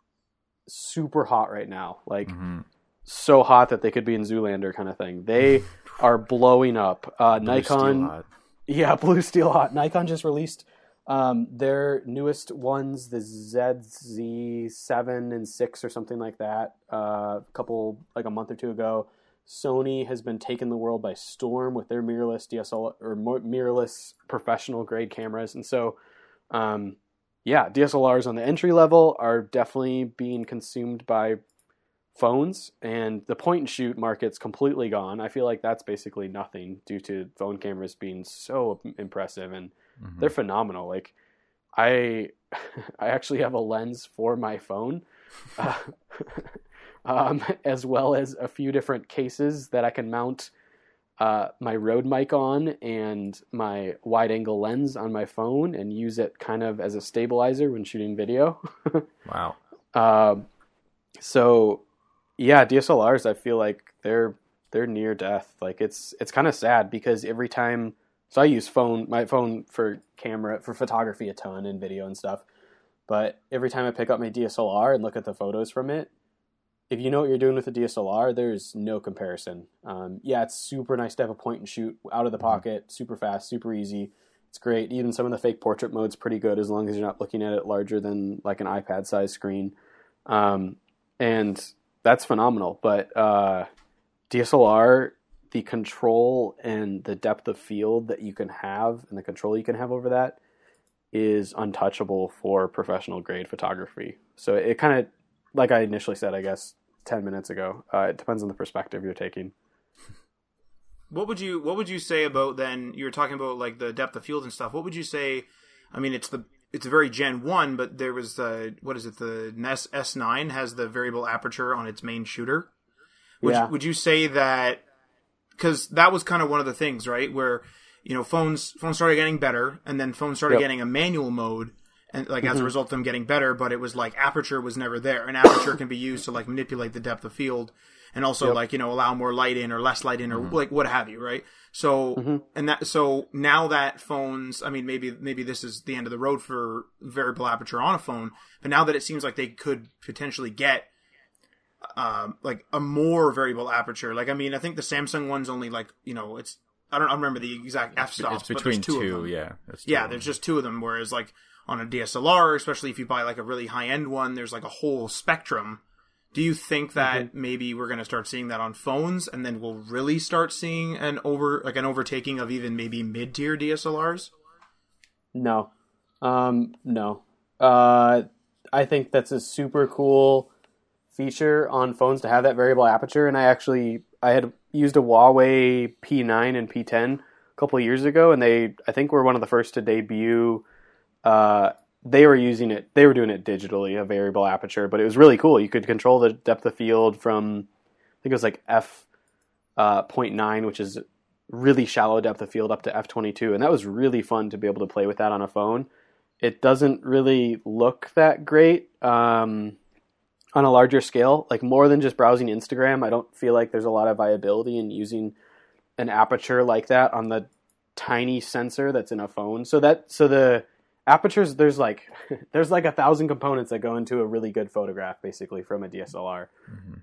super hot right now. Like hmm so hot that they could be in Zoolander kind of thing. They (laughs) are blowing up. Uh, Nikon, (laughs) yeah, blue steel hot. Nikon just released um, their newest ones, the ZZ7 and 6 or something like that, uh, a couple like a month or two ago. Sony has been taking the world by storm with their mirrorless DSLR or mirrorless professional grade cameras, and so um, yeah, DSLRs on the entry level are definitely being consumed by phones, and the point and shoot market's completely gone. I feel like that's basically nothing due to phone cameras being so impressive and Mhm. they're phenomenal. Like I, (laughs) I actually have a lens for my phone, uh, (laughs) um, as well as a few different cases that I can mount uh, my Rode mic on and my wide angle lens on my phone and use it kind of as a stabilizer when shooting video. (laughs) Wow. Um, so yeah, DSLRs I feel like they're they're near death. Like it's it's kind of sad because every time so I use phone my phone for camera for photography a ton and video and stuff. But every time I pick up my DSLR and look at the photos from it, if you know what you're doing with a DSLR, there's no comparison. Um, yeah, it's super nice to have a point and shoot out of the pocket, super fast, super easy. It's great. Even some of the fake portrait mode's pretty good as long as you're not looking at it larger than like an iPad size screen. Um, and that's phenomenal. But uh, DSLR, the control and the depth of field that you can have and the control you can have over that is untouchable for professional grade photography. So it kind of, like I initially said, I guess, 10 minutes ago, uh, it depends on the perspective you're taking. What would you What would you say about then? You were talking about like the depth of field and stuff. What would you say? I mean, it's the it's a very Gen one, but there was the what is it? The NES S nine has the variable aperture on its main shooter. Would Yeah. you, would you say that? Because that was kind of one of the things, right? Where you know phones phones started getting better, and then phones started Yep. getting a manual mode, and like as a mm-hmm. result of them getting better. But it was like aperture was never there, and aperture can be used to like manipulate the depth of field, and also Yep. like you know allow more light in or less light in or like what have you, right? So Mhm. and that so now that phones, I mean maybe maybe this is the end of the road for variable aperture on a phone, but now that it seems like they could potentially get um, like a more variable aperture. Like I mean, I think the Samsung one's only like you know it's I don't I don't remember the exact f stops, it's but between there's two, two, of them. yeah. Two Yeah, there's just two of them. Whereas like on a DSLR, especially if you buy like a really high end one, there's like a whole spectrum. Do you think that Mm-hmm. maybe we're going to start seeing that on phones, and then we'll really start seeing an over like an overtaking of even maybe mid tier DSLRs? No, um, no. Uh, I think that's a super cool feature on phones to have that variable aperture. And I actually I had used a Huawei P9 and P10 a couple of years ago, and they I think were one of the first to debut. Uh, they were using it. They were doing it digitally, a variable aperture, but it was really cool. You could control the depth of field from I think it was like f uh, 0.9, which is really shallow depth of field up to f22 and that was really fun to be able to play with that on a phone it doesn't really look that great um, on a larger scale like more than just browsing instagram i don't feel like there's a lot of viability in using an aperture like that on the tiny sensor that's in a phone so that so the apertures there's like (laughs) there's like a thousand components that go into a really good photograph basically from a dslr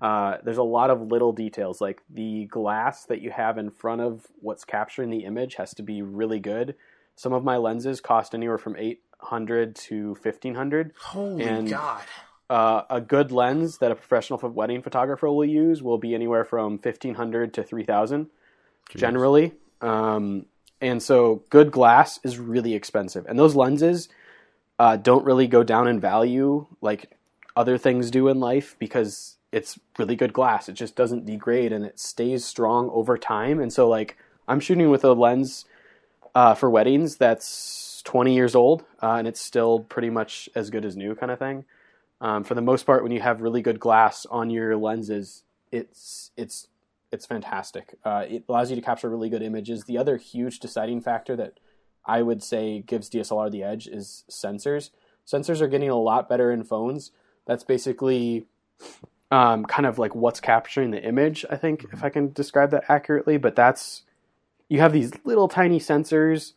uh, there's a lot of little details like the glass that you have in front of what's capturing the image has to be really good. Some of my lenses cost anywhere from 800 to 1500 Holy And- God! uh, a good lens that a professional wedding photographer will use will be anywhere from 1500 to 3000 generally. Um, and so good glass is really expensive. And those lenses uh, don't really go down in value like other things do in life because it's really good glass. It just doesn't degrade and it stays strong over time. And so like i'm shooting with a lens uh, for weddings that's 20 years old uh, and it's still pretty much as good as new kind of thing. Um, for the most part when you have really good glass on your lenses it's it's it's fantastic uh, it allows you to capture really good images the other huge deciding factor that i would say gives dslr the edge is sensors sensors are getting a lot better in phones that's basically um, kind of like what's capturing the image i think if i can describe that accurately but that's you have these little tiny sensors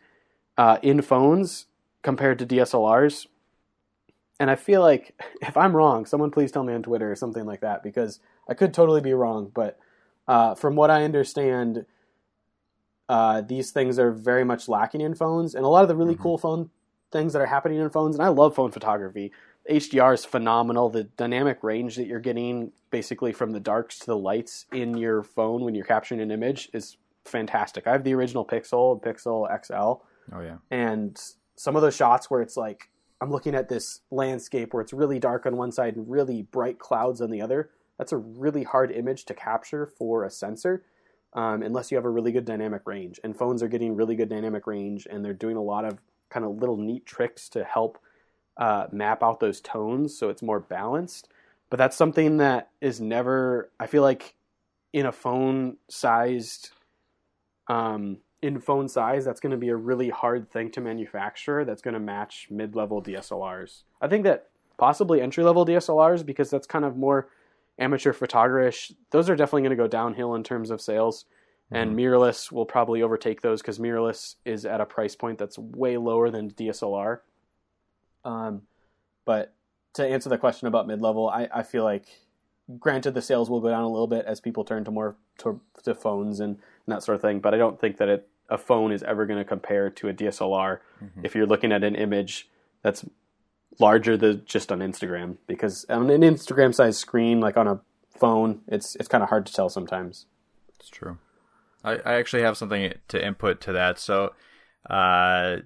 uh, in phones compared to DSLRs. And I feel like (laughs) if I'm wrong, someone please tell me on Twitter or something like that because I could totally be wrong. But uh, from what I understand, uh, these things are very much lacking in phones. And a lot of the really Mhm. cool phone things that are happening in phones, and I love phone photography. HDR is phenomenal. The dynamic range that you're getting basically from the darks to the lights in your phone when you're capturing an image is fantastic. I have the original Pixel, Pixel XL, Oh yeah. and some of those shots where it's like I'm looking at this landscape where it's really dark on one side and really bright clouds on the other. That's a really hard image to capture for a sensor, um, unless you have a really good dynamic range. And phones are getting really good dynamic range, and they're doing a lot of kind of little neat tricks to help uh, map out those tones so it's more balanced. But that's something that is never. I feel like in a phone sized um, in phone size, that's going to be a really hard thing to manufacture. That's going to match mid-level DSLRs. I think that possibly entry-level DSLRs, because that's kind of more amateur photogrish. Those are definitely going to go downhill in terms of sales, and mirrorless will probably overtake those because mirrorless is at a price point that's way lower than DSLR. Um, but to answer the question about mid-level, I, I feel like granted, the sales will go down a little bit as people turn to more to, to phones and, and that sort of thing. But I don't think that it, a phone is ever going to compare to a DSLR Mm-hmm. if you're looking at an image that's larger than just on Instagram. Because on an Instagram sized screen, like on a phone, it's it's kind of hard to tell sometimes. It's true. I, I actually have something to input to that. So, uh,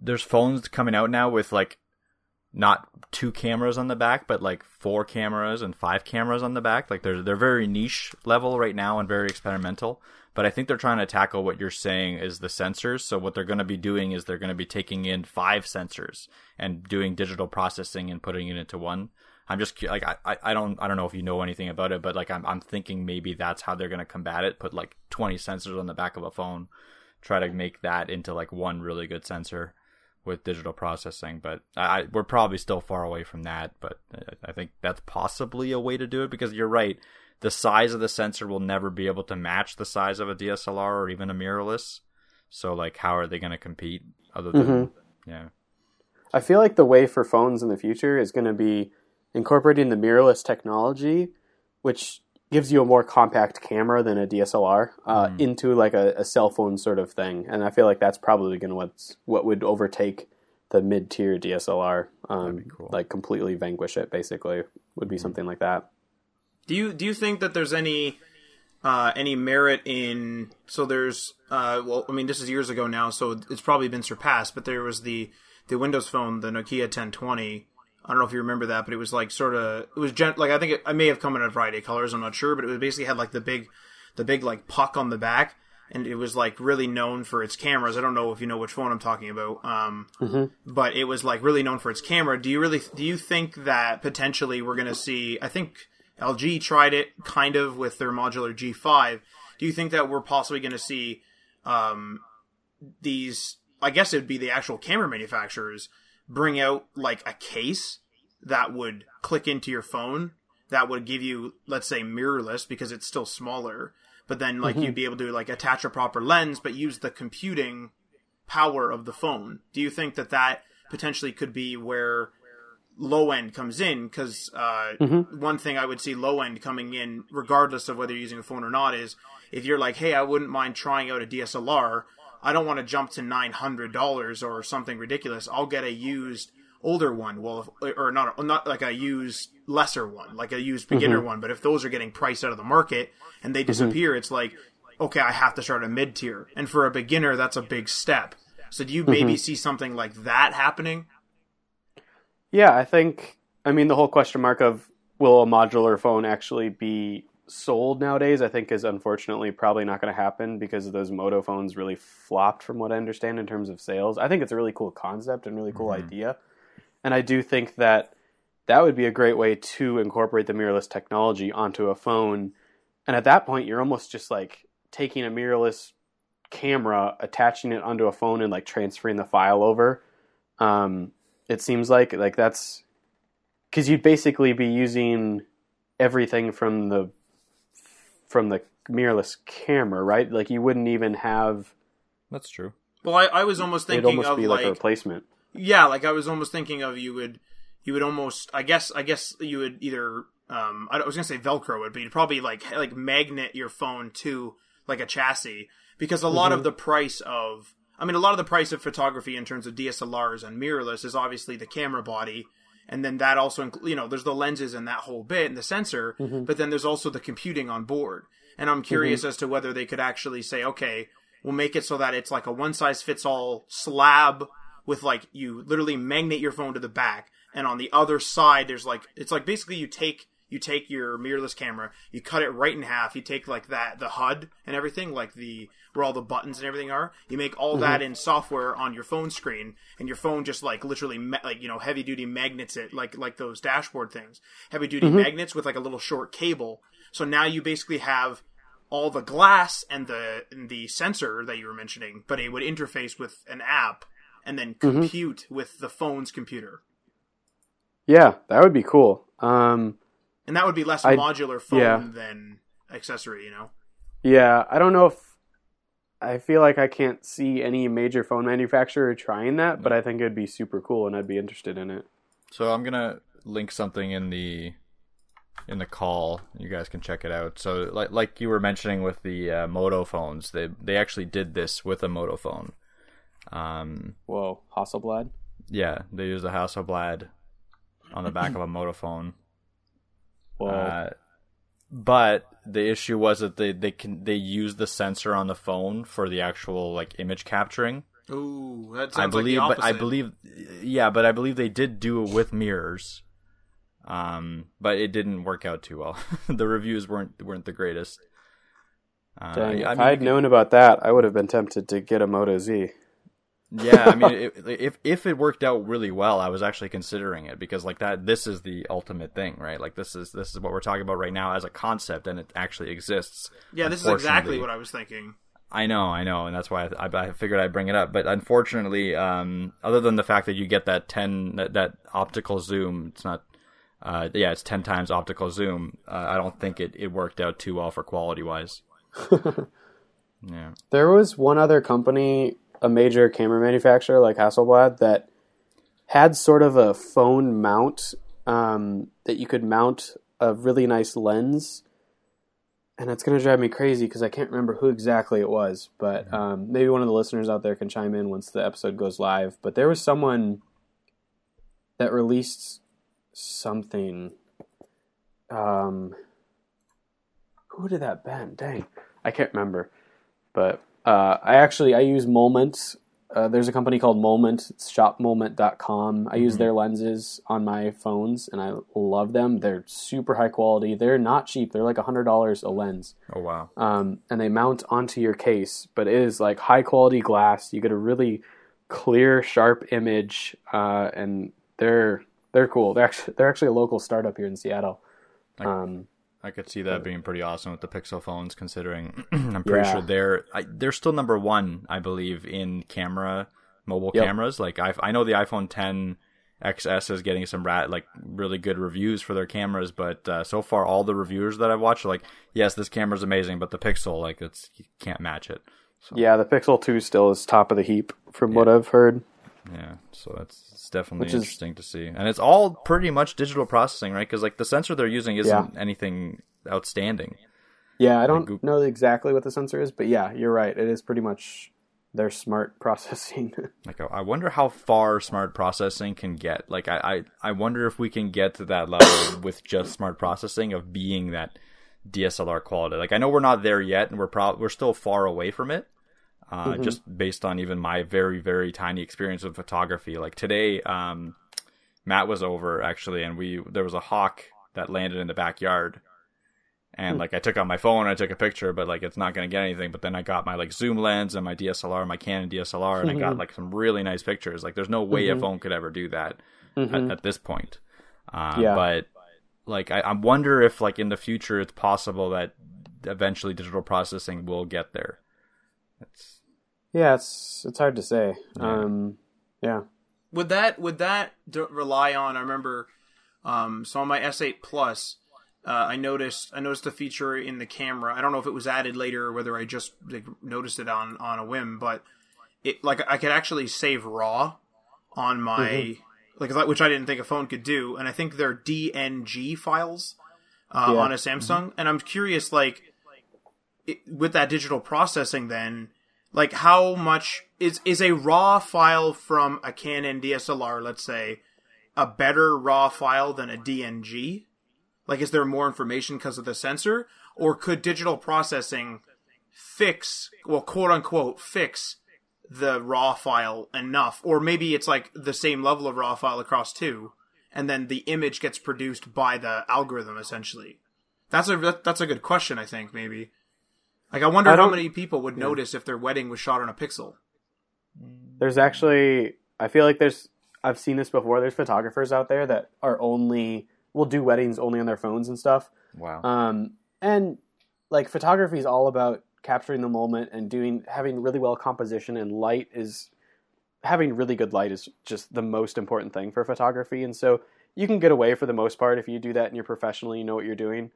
there's phones coming out now with like not two cameras on the back, but like four cameras and five cameras on the back. Like they're they're very niche level right now and very experimental. But I think they're trying to tackle what you're saying is the sensors. So what they're going to be doing is they're going to be taking in five sensors and doing digital processing and putting it into one. I'm just like I, I don't I don't know if you know anything about it, but like I'm I'm thinking maybe that's how they're going to combat it. Put like 20 sensors on the back of a phone, try to make that into like one really good sensor with digital processing. But I, we're probably still far away from that. But I, I think that's possibly a way to do it because you're right. The size of the sensor will never be able to match the size of a DSLR or even a mirrorless. So like, how are they going to compete? Other than Mhm. yeah, I feel like the way for phones in the future is going to be incorporating the mirrorless technology, which gives you a more compact camera than a DSLR, uh, Mm. into like a, a cell phone sort of thing. And I feel like that's probably going to what's what would overtake the mid tier DSLR, um, cool. like completely vanquish it. Basically, would be something like that. Do you do you think that there's any uh, any merit in so there's uh, well I mean this is years ago now so it's probably been surpassed but there was the the Windows Phone the Nokia 1020 I don't know if you remember that but it was like sort of it was gen- like I think it, I may have come in a variety of colors I'm not sure but it was basically had like the big the big like puck on the back and it was like really known for its cameras I don't know if you know which phone I'm talking about um, but it was like really known for its camera. Do you really do you think that potentially we're going to see? I think LG tried it kind of with their modular G5. Do you think that we're possibly going to see um, these? I guess it would be the actual camera manufacturers bring out like a case that would click into your phone that would give you, let's say, mirrorless because it's still smaller. But then, like, you'd be able to like attach a proper lens, but use the computing power of the phone. Do you think that that potentially could be where low end comes in? Because uh, mm-hmm. one thing I would see low end coming in, regardless of whether you're using a phone or not, is if you're like, hey, I wouldn't mind trying out a DSLR. I don't want to jump to nine hundred dollars or something ridiculous. I'll get a used older one. Well, if, or not not like a used lesser one, like a used beginner mm-hmm. one. But if those are getting priced out of the market and they mm-hmm. disappear, it's like okay, I have to start a mid tier. And for a beginner, that's a big step. So do you maybe see something like that happening? Yeah, I think. I mean, the whole question mark of will a modular phone actually be sold nowadays? I think is unfortunately probably not going to happen because those Moto phones really flopped, from what I understand, in terms of sales. I think it's a really cool concept and really cool idea, and I do think that that would be a great way to incorporate the mirrorless technology onto a phone. And at that point, you're almost just like taking a mirrorless camera, attaching it onto a phone, and like transferring the file over. Um, it seems like like that's because you'd basically be using everything from the from the mirrorless camera, right? Like you wouldn't even have that's true. Well, I, I was almost it'd thinking almost of be like, like a replacement. yeah, like I was almost thinking of you would you would almost I guess I guess you would either um I was gonna say Velcro would, but you'd probably like like magnet your phone to like a chassis because a lot of the price of I mean a lot of the price of photography in terms of DSLRs and mirrorless is obviously the camera body. And then that also, incl- you know, there's the lenses and that whole bit and the sensor, mm-hmm. but then there's also the computing on board. And I'm curious mm-hmm. as to whether they could actually say, okay, we'll make it so that it's like a one size fits all slab with like you literally magnet your phone to the back and on the other side there's like it's like basically you take you take your mirrorless camera you cut it right in half you take like that the hud and everything like the where all the buttons and everything are you make all mm-hmm. that in software on your phone screen and your phone just like literally ma- like you know heavy duty magnets it like like those dashboard things. Heavy duty mm-hmm. magnets with like a little short cable. So now you basically have all the glass and the and the sensor that you were mentioning, but it would interface with an app and then mm-hmm. compute with the phone's computer. Yeah, that would be cool. Um, And that would be less I- modular phone yeah. than accessory, you know? yeah, I don't know if I feel like I can't see any major phone manufacturer trying that, but I think it'd be super cool and I'd be interested in it. So I'm gonna link something in the in the call. You guys can check it out. So, like like you were mentioning with the uh, Moto phones, they they actually did this with a Moto phone. Um, Whoa, Hasselblad. yeah, they used a Hasselblad on the back of a Moto phone. Whoa. Uh, but the issue was that they they can they use the sensor on the phone for the actual like image capturing. Ooh, that I sounds believe, like the but I believe, yeah, but I believe they did do it with mirrors. Um, but it didn't work out too well. (laughs) the reviews weren't weren't the greatest. Uh, Dang, I if mean, I had known about that, I would have been tempted to get a Moto Z. yeah, I mean, (laughs) it, if if it worked out really well, I was actually considering it because like that, this is the ultimate thing, right? Like this is this is what we're talking about right now as a concept, and it actually exists. Yeah, this is exactly what I was thinking. I know, I know, and that's why I, I, I figured I'd bring it up. But unfortunately, um, other than the fact that you get that ten that, that optical zoom, it's not. Uh, yeah, it's ten times optical zoom. Uh, I don't think it, it worked out too well for quality wise. (laughs) yeah. There was one other company, a major camera manufacturer like Hasselblad, that had sort of a phone mount um, that you could mount a really nice lens. And it's going to drive me crazy because I can't remember who exactly it was. But um, maybe one of the listeners out there can chime in once the episode goes live. But there was someone that released something. Um, who did that been? Dang, I can't remember. But uh, I actually I use Moment. Uh, there's a company called Moment. It's shopmoment.com. I use their lenses on my phones, and I love them. They're super high quality. They're not cheap. They're like hundred dollars a lens, Oh wow. um, and they mount onto your case. But it is like high quality glass. You get a really clear, sharp image, uh, and they're they're cool. They're actually they're actually a local startup here in Seattle. Um, I could see that being pretty awesome with the Pixel phones, considering (clears throat) I'm pretty Yeah. sure they're I, they're still number one, I believe, in camera mobile Yep. cameras. Like I I know the iPhone 10 XS is getting some rat like really good reviews for their cameras, but uh, so far all the reviewers that I've watched are like, yes, this camera's amazing, but the Pixel like it's you can't match it. yeah, the Pixel Two still is top of the heap from what I've heard. Yeah, so that's it's definitely Which is- interesting to see, and it's all pretty much digital processing, right? Because like the sensor they're using isn't anything outstanding. Yeah, I don't Goop- know exactly what the sensor is, but yeah, you're right. It is pretty much their smart (laughs) processing. Like, I- wonder how far smart processing can get. Like, I, I, I wonder if we can get to that level (coughs) with just smart processing of being that DSLR quality. Like, I know we're not there yet, and we're probably we're still far away from it. Uh, Just based on even my very, very tiny experience with photography. Like today, um, Matt was over actually, and we there was a hawk that landed in the backyard, and like I took out my phone and I took a picture, but like it's not gonna get anything. But then I got my like zoom lens and my DSLR, my Canon DSLR, and I got like some really nice pictures. Like there's no way a phone could ever do that at, at this point. Uh, Yeah. But like I, I wonder if like in the future it's possible that eventually digital processing will get there. It's yeah, it's it's hard to say. Um, yeah. Would that would that d- rely on? I remember, um, so on my S8 Plus, uh, I noticed I noticed a feature in the camera. I don't know if it was added later or whether I just like, noticed it on on a whim, but it like I could actually save RAW on my like which I didn't think a phone could do, and I think they're DNG files uh, Yeah. on a Samsung. And I'm curious, like it, with that digital processing, then like how much is is a raw file from a Canon DSLR, let's say, a better raw file than a DNG? Like, is there more information because of the sensor, or could digital processing fix, well, quote unquote, fix the raw file enough, or maybe it's like the same level of raw file across two, and then the image gets produced by the algorithm essentially. That's a that's a good question. I think maybe. Like, I wonder I how many people would notice if their wedding was shot on a Pixel. There's actually, I feel like there's, I've seen this before. There's photographers out there that are only will do weddings only on their phones and stuff. wow. Um, and like photography is all about capturing the moment and doing having really well composition and light is having really good light is just the most important thing for photography. And so you can get away for the most part if you do that and you're professional, you know what you're doing.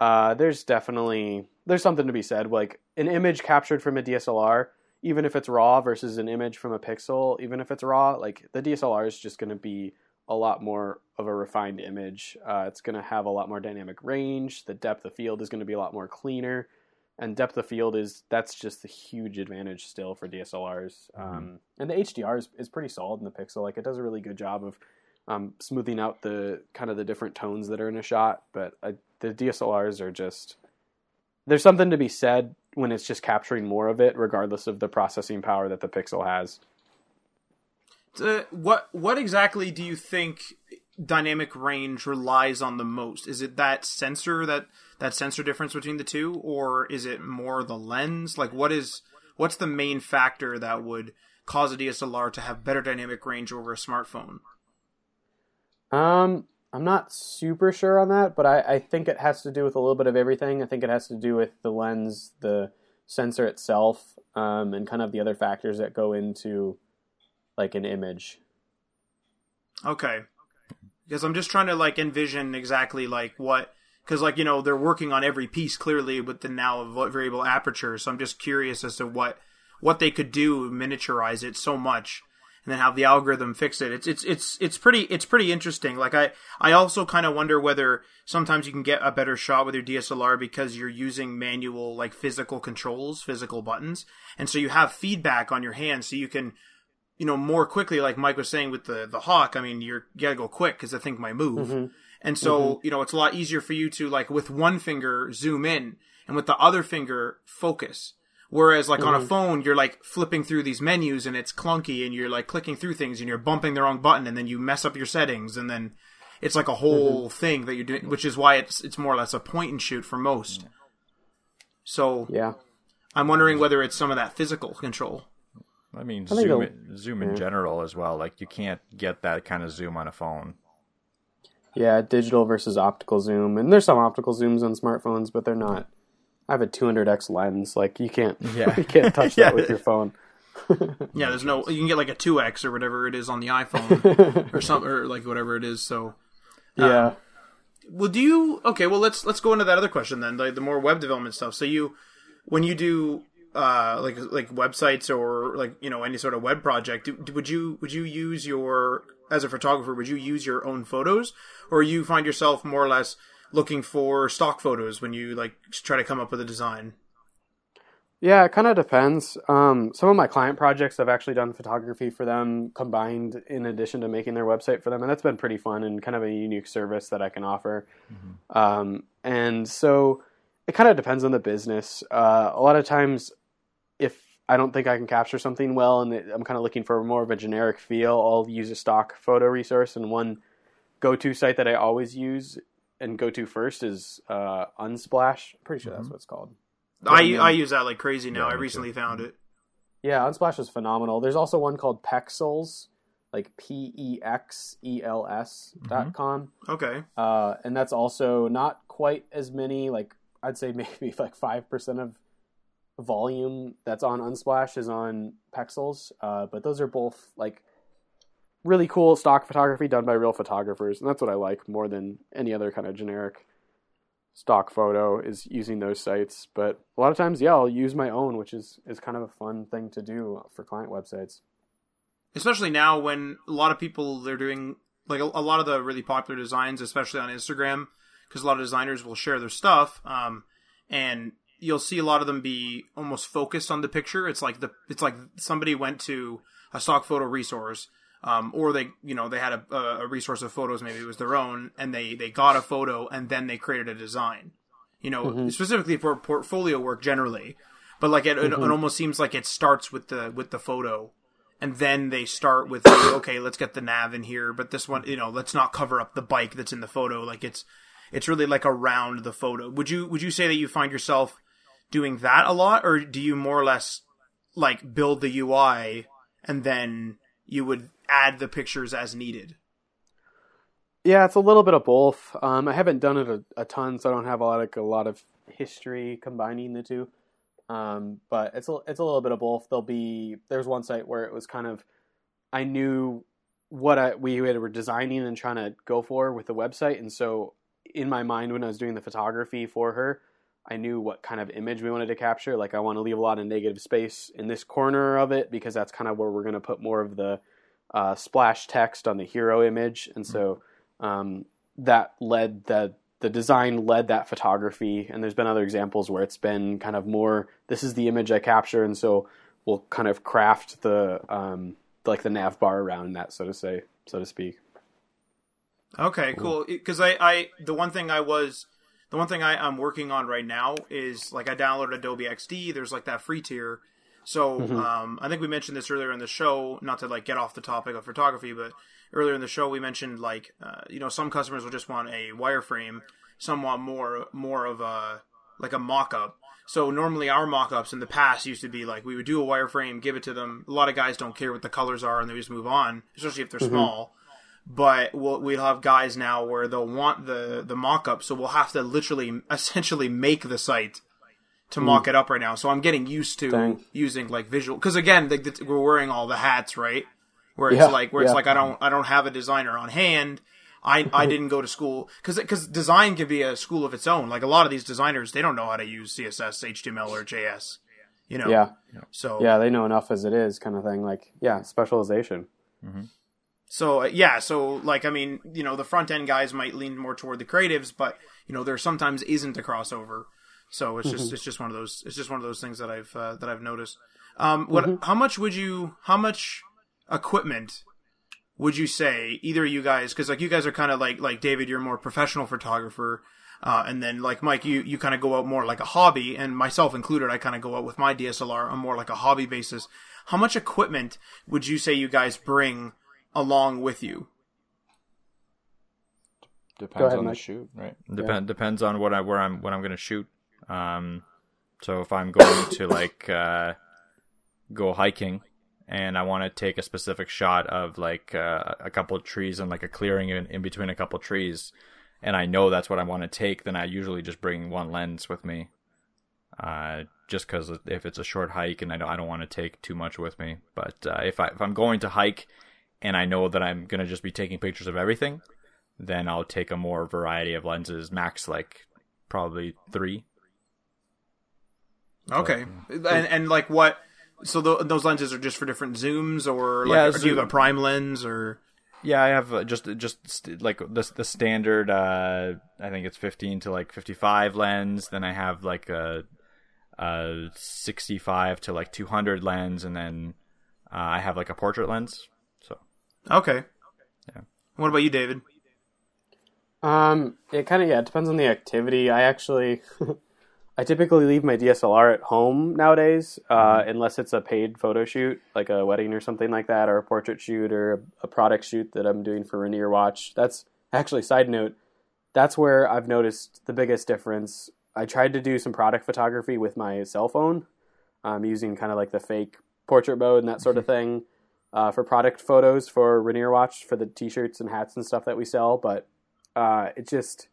Uh, there's definitely there's something to be said. Like an image captured from a DSLR, even if it's raw versus an image from a pixel, even if it's raw, like the DSLR is just going to be a lot more of a refined image. Uh, it's going to have a lot more dynamic range. The depth of field is going to be a lot more cleaner, and depth of field is that's just a huge advantage still for DSLRs. Mhm. Um, and the HDR is, is pretty solid in the Pixel. Like it does a really good job of um, smoothing out the kind of the different tones that are in a shot. But uh, the DSLRs are just there's something to be said when it's just capturing more of it, regardless of the processing power that the Pixel has. Uh, what what exactly do you think dynamic range relies on the most? Is it that sensor that that sensor difference between the two, or is it more the lens? Like, what is what's the main factor that would cause a DSLR to have better dynamic range over a smartphone? Um, I'm not super sure on that, but I, I think it has to do with a little bit of everything. I think it has to do with the lens, the sensor itself, um, and kind of the other factors that go into like an image. Okay. Because I'm just trying to like envision exactly like what because like you know they're working on every piece clearly with the now variable aperture, so I'm just curious as to what what they could do miniaturize it so much and then have the algorithm fix it. It's it's it's it's pretty it's pretty interesting. Like I I also kind of wonder whether sometimes you can get a better shot with your DSLR because you're using manual like physical controls, physical buttons, and so you have feedback on your hand, so you can you know more quickly. Like Mike was saying with the the hawk, I mean you're you gotta go quick because the thing might move, Mhm. and so you know it's a lot easier for you to like with one finger zoom in and with the other finger focus. Whereas like on a mm-hmm. phone, you're like flipping through these menus and it's clunky and you're like clicking through things and you're bumping the wrong button and then you mess up your settings and then it's like a whole mm-hmm. thing that you're doing, which is why it's it's more or less a point and shoot for most. So Yeah. I'm wondering whether it's some of that physical control. I mean, I zoom, in, zoom in yeah. general as well. Like you can't get that kind of zoom on a phone. Yeah, digital versus optical zoom, and there's some optical zooms on smartphones, but they're not. I have a 200x lens. Like you can't, (laughs) Yeah. you can't touch Yeah. that with your phone. Yeah, there's no you can get like a 2x or whatever it is on the iPhone (laughs) or something or like whatever it is. So yeah. Well, do you? Okay, well let's let's go into that other question then, like the more web development stuff. So you, when you do uh like like websites or like you know any sort of web project, do, do- would you would you use your as a photographer would you use your own photos or you find yourself more or less looking for stock photos when you like try to come up with a design? Yeah, it kind of depends. Um, some of my client projects, I've actually done photography for them combined in addition to making their website for them, and that's been pretty fun and kind of a unique service that I can offer. Um, and so it kind of depends on the business. Uh, a lot of times, if I don't think I can capture something well and I'm kind of looking for more of a generic feel, I'll use a stock photo resource. And one go-to site that I always use and go to first is uh, Unsplash. I'm pretty sure that's what it's called. I Yeah. I use that like crazy now. Yeah, I me too. recently found it. Yeah, Unsplash is phenomenal. There's also one called Pexels, like P E X E L S dot com. Okay, Uh, and that's also not quite as many, like I'd say (laughs) maybe like five percent of volume that's on Unsplash is on Pexels. Uh, but those are both like really cool stock photography done by real photographers, and that's what I like more than any other kind of generic stock photo is using those sites. But a lot of times, yeah, I'll use my own, which is is kind of a fun thing to do for client websites. especially now when a lot of people they're doing like a, a lot of the really popular designs, especially on Instagram, because a lot of designers will share their stuff, um, and you'll see a lot of them be almost focused on the picture. It's like the it's like somebody went to a stock photo resource. Um, or they, you know, they had a, a resource of photos, maybe it was their own, and they, they got a photo and then they created a design, you know, specifically for portfolio work generally. But like it, it, it almost seems like it starts with the, with the photo and then they start with like, (coughs) okay let's get the nav in here but this one you know let's not cover up the bike that's in the photo. Like it's it's really like around the photo. Would you would you say that you find yourself doing that a lot or do you more or less like build the ui and then you would add the pictures as needed Yeah, it's a little bit of both. Um, I haven't done it a, a ton, so I don't have a lot, like a lot of history combining the two. Um, but it's a, it's a little bit of both. There'll be there's one site where it was kind of I knew what I, we were designing and trying to go for with the website, and so in my mind when I was doing the photography for her, I knew what kind of image we wanted to capture. Like I want to leave a lot of negative space in this corner of it because that's kind of where we're going to put more of the uh, splash text on the hero image, and so um, that led the the design led that photography. And there's been other examples where it's been kind of more. This is the image I capture, and so we'll kind of craft the um, like the nav bar around that, so to say, so to speak. Okay, cool. Because I, I, the one thing I was, the one thing I, I'm working on right now is like I downloaded Adobe XD. There's like that free tier. So um, I think we mentioned this earlier in the show. Not to like get off the topic of photography, but earlier in the show we mentioned like uh, you know some customers will just want a wireframe. Some want more more of a like a mock-up. So normally our mock-ups in the past used to be like we would do a wireframe, give it to them. A lot of guys don't care what the colors are and they just move on, especially if they're small but we'll we'll have guys now where they'll want the the mock up, so we'll have to literally (laughs) essentially make the site to mock it up right now. So I'm getting used to Dang. using like visual because again the, the, we're wearing all the hats, right? Where it's Yeah, like where it's like I don't I don't have a designer on hand. I, I (laughs) didn't go to school because because design can be a school of its own. Like a lot of these designers, they don't know how to use CSS, HTML, or JS. You know, Yeah, So yeah, they know enough as it is, kind of thing. Like, yeah, specialization. So uh, yeah, so like I mean, you know, the front end guys might lean more toward the creatives, but you know, there sometimes isn't a crossover. So it's just it's just one of those it's just one of those things that I've uh, that I've noticed. Um, what how much would you how much equipment would you say either of you guys because like you guys are kind of like like David, you're more professional photographer. Uh, and then like Mike, you, you kind of go out more like a hobby and myself included, I kind of go out with my DSLR on more like a hobby basis. How much equipment would you say you guys bring along with you? Depends ahead, on the shoot, right? Depend depends on what I where I'm what I'm going to shoot. Um, so if I'm going to like uh, go hiking and I want to take a specific shot of like uh, a couple of trees and like a clearing in, in between a couple of trees, and I know that's what I want to take, then I usually just bring one lens with me. Uh, just because if it's a short hike and I don't, I don't want to take too much with me. But uh, if I if I'm going to hike and I know that I'm gonna just be taking pictures of everything, then I'll take a more variety of lenses, max like probably three. Okay, and and like what? So tho- those lenses are just for different zooms, or like, Yeah, or do you have a prime lens, or Yeah, I have uh, just just st- like the the standard. Uh, I think it's fifteen to like fifty five lens. Then I have like a, a sixty five to like two hundred lens, and then uh, I have like a portrait lens. So okay? Yeah. What about you, David? Um, it kind of yeah, it depends on the activity. I actually, (laughs) I typically leave my DSLR at home nowadays, uh, unless it's a paid photo shoot, like a wedding or something like that, or a portrait shoot or a, a product shoot that I'm doing for Rainier Watch. That's actually side note. That's where I've noticed the biggest difference. I tried to do some product photography with my cell phone, um, using kind of like the fake portrait mode and that sort of thing. Uh, for product photos for Rainier Watch for the t-shirts and hats and stuff that we sell, but uh, it's just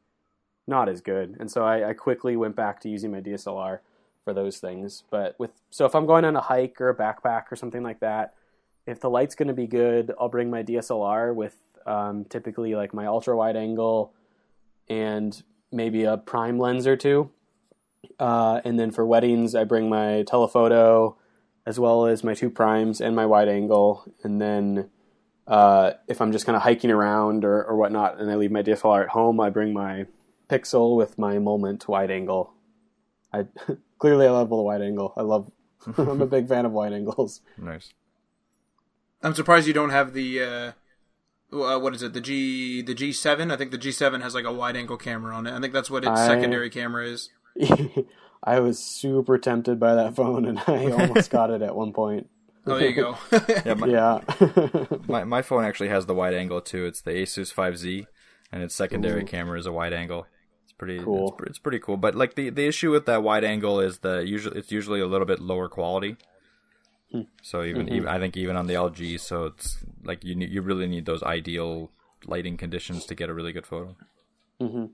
not as good. And so I, I quickly went back to using my DSLR for those things. But with so if I'm going on a hike or a backpack or something like that, if the light's going to be good, I'll bring my DSLR with um, typically like my ultra wide angle and maybe a prime lens or two. Uh, and then for weddings, I bring my telephoto as well as my two primes and my wide angle. And then uh, if I'm just kind of hiking around or, or whatnot, and I leave my DSLR at home, I bring my Pixel with my Moment wide angle. I (laughs) clearly I love the wide angle. I love. (laughs) I'm a big fan of wide angles. (laughs) nice. I'm surprised you don't have the uh, uh, what is it? The G the G7. I think the G7 has like a wide angle camera on it. I think that's what its I- secondary camera is. I was super tempted by that phone, and I almost got it at one point. Oh, there you go. Yeah, my, Yeah. my my phone actually has the wide angle too. It's the Asus 5Z, and its secondary Ooh. camera is a wide angle. It's pretty Cool. It's, it's pretty cool. But like the the issue with that wide angle is the usually it's usually a little bit lower quality. So even, even I think even on the LG, so it's like you you really need those ideal lighting conditions to get a really good photo. hmm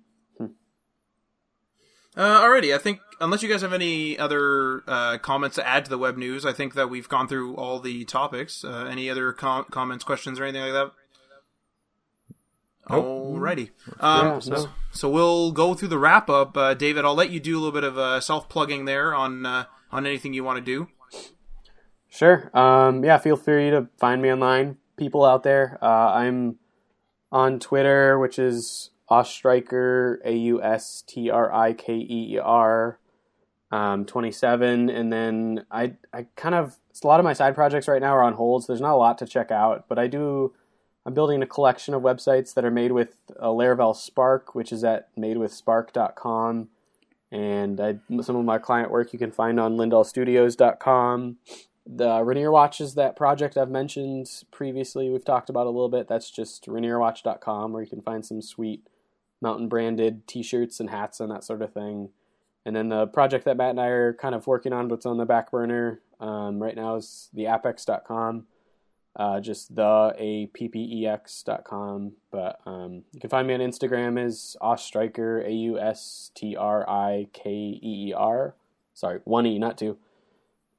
Uh, alrighty, I think unless you guys have any other uh, comments to add to the web news, I think that we've gone through all the topics. Uh, any other com- comments, questions, or anything like that? Alrighty. Um, Yeah, so, so we'll go through the wrap up. Uh, David, I'll let you do a little bit of uh, self plugging there on uh, on anything you want to do. Sure. Um, yeah, feel free to find me online. people out there. Uh, I'm on Twitter, which is Austriker, A U S T R I K E E R, um, 27. And then I, I kind of, a lot of my side projects right now are on hold, so there's not a lot to check out. But I do, I'm building a collection of websites that are made with a Laravel Spark, which is at madewithspark.com. And I, some of my client work you can find on lindallstudios.com. The Rainier Watch is that project I've mentioned previously. We've talked about a little bit. That's just rainierwatch.com where you can find some sweet mountain branded t-shirts and hats and that sort of thing. And then the project that Matt and I are kind of working on, but it's on the back burner um, right now is the apex.com, uh, just the a p p e x.com. But um, you can find me on Instagram as Austriker, A U S T R I K E E R. Sorry, one E, not two.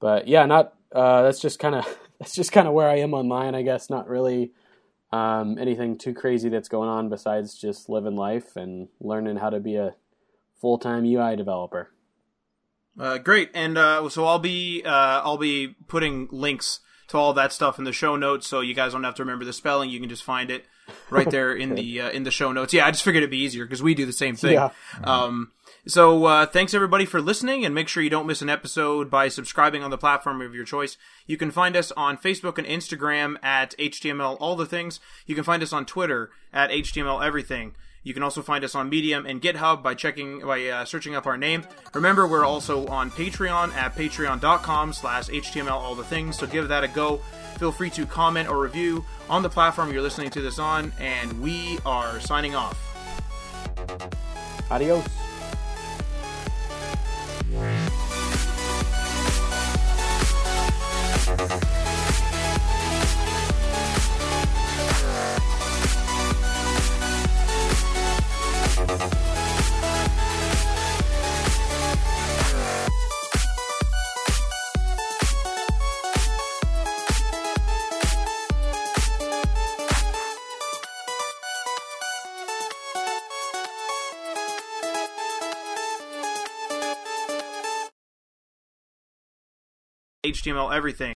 But yeah, not uh, that's just kind of (laughs) that's just kind of where I am online, I guess. Not really um, anything too crazy that's going on besides just living life and learning how to be a full time UI developer. Uh, great, and uh, so I'll be uh, I'll be putting links to all that stuff in the show notes, so you guys don't have to remember the spelling. You can just find it right there in the uh, in the show notes. Yeah, I just figured it'd be easier because we do the same thing. Yeah. Um, so uh, thanks everybody for listening, and make sure you don't miss an episode by subscribing on the platform of your choice. You can find us on Facebook and Instagram at HTML All the Things. You can find us on Twitter at HTML Everything. You can also find us on Medium and GitHub by checking by uh, searching up our name. Remember, we're also on Patreon at patreon.com/slash HTML All the Things. So give that a go. Feel free to comment or review on the platform you're listening to this on, and we are signing off. Adios. HTML Everything.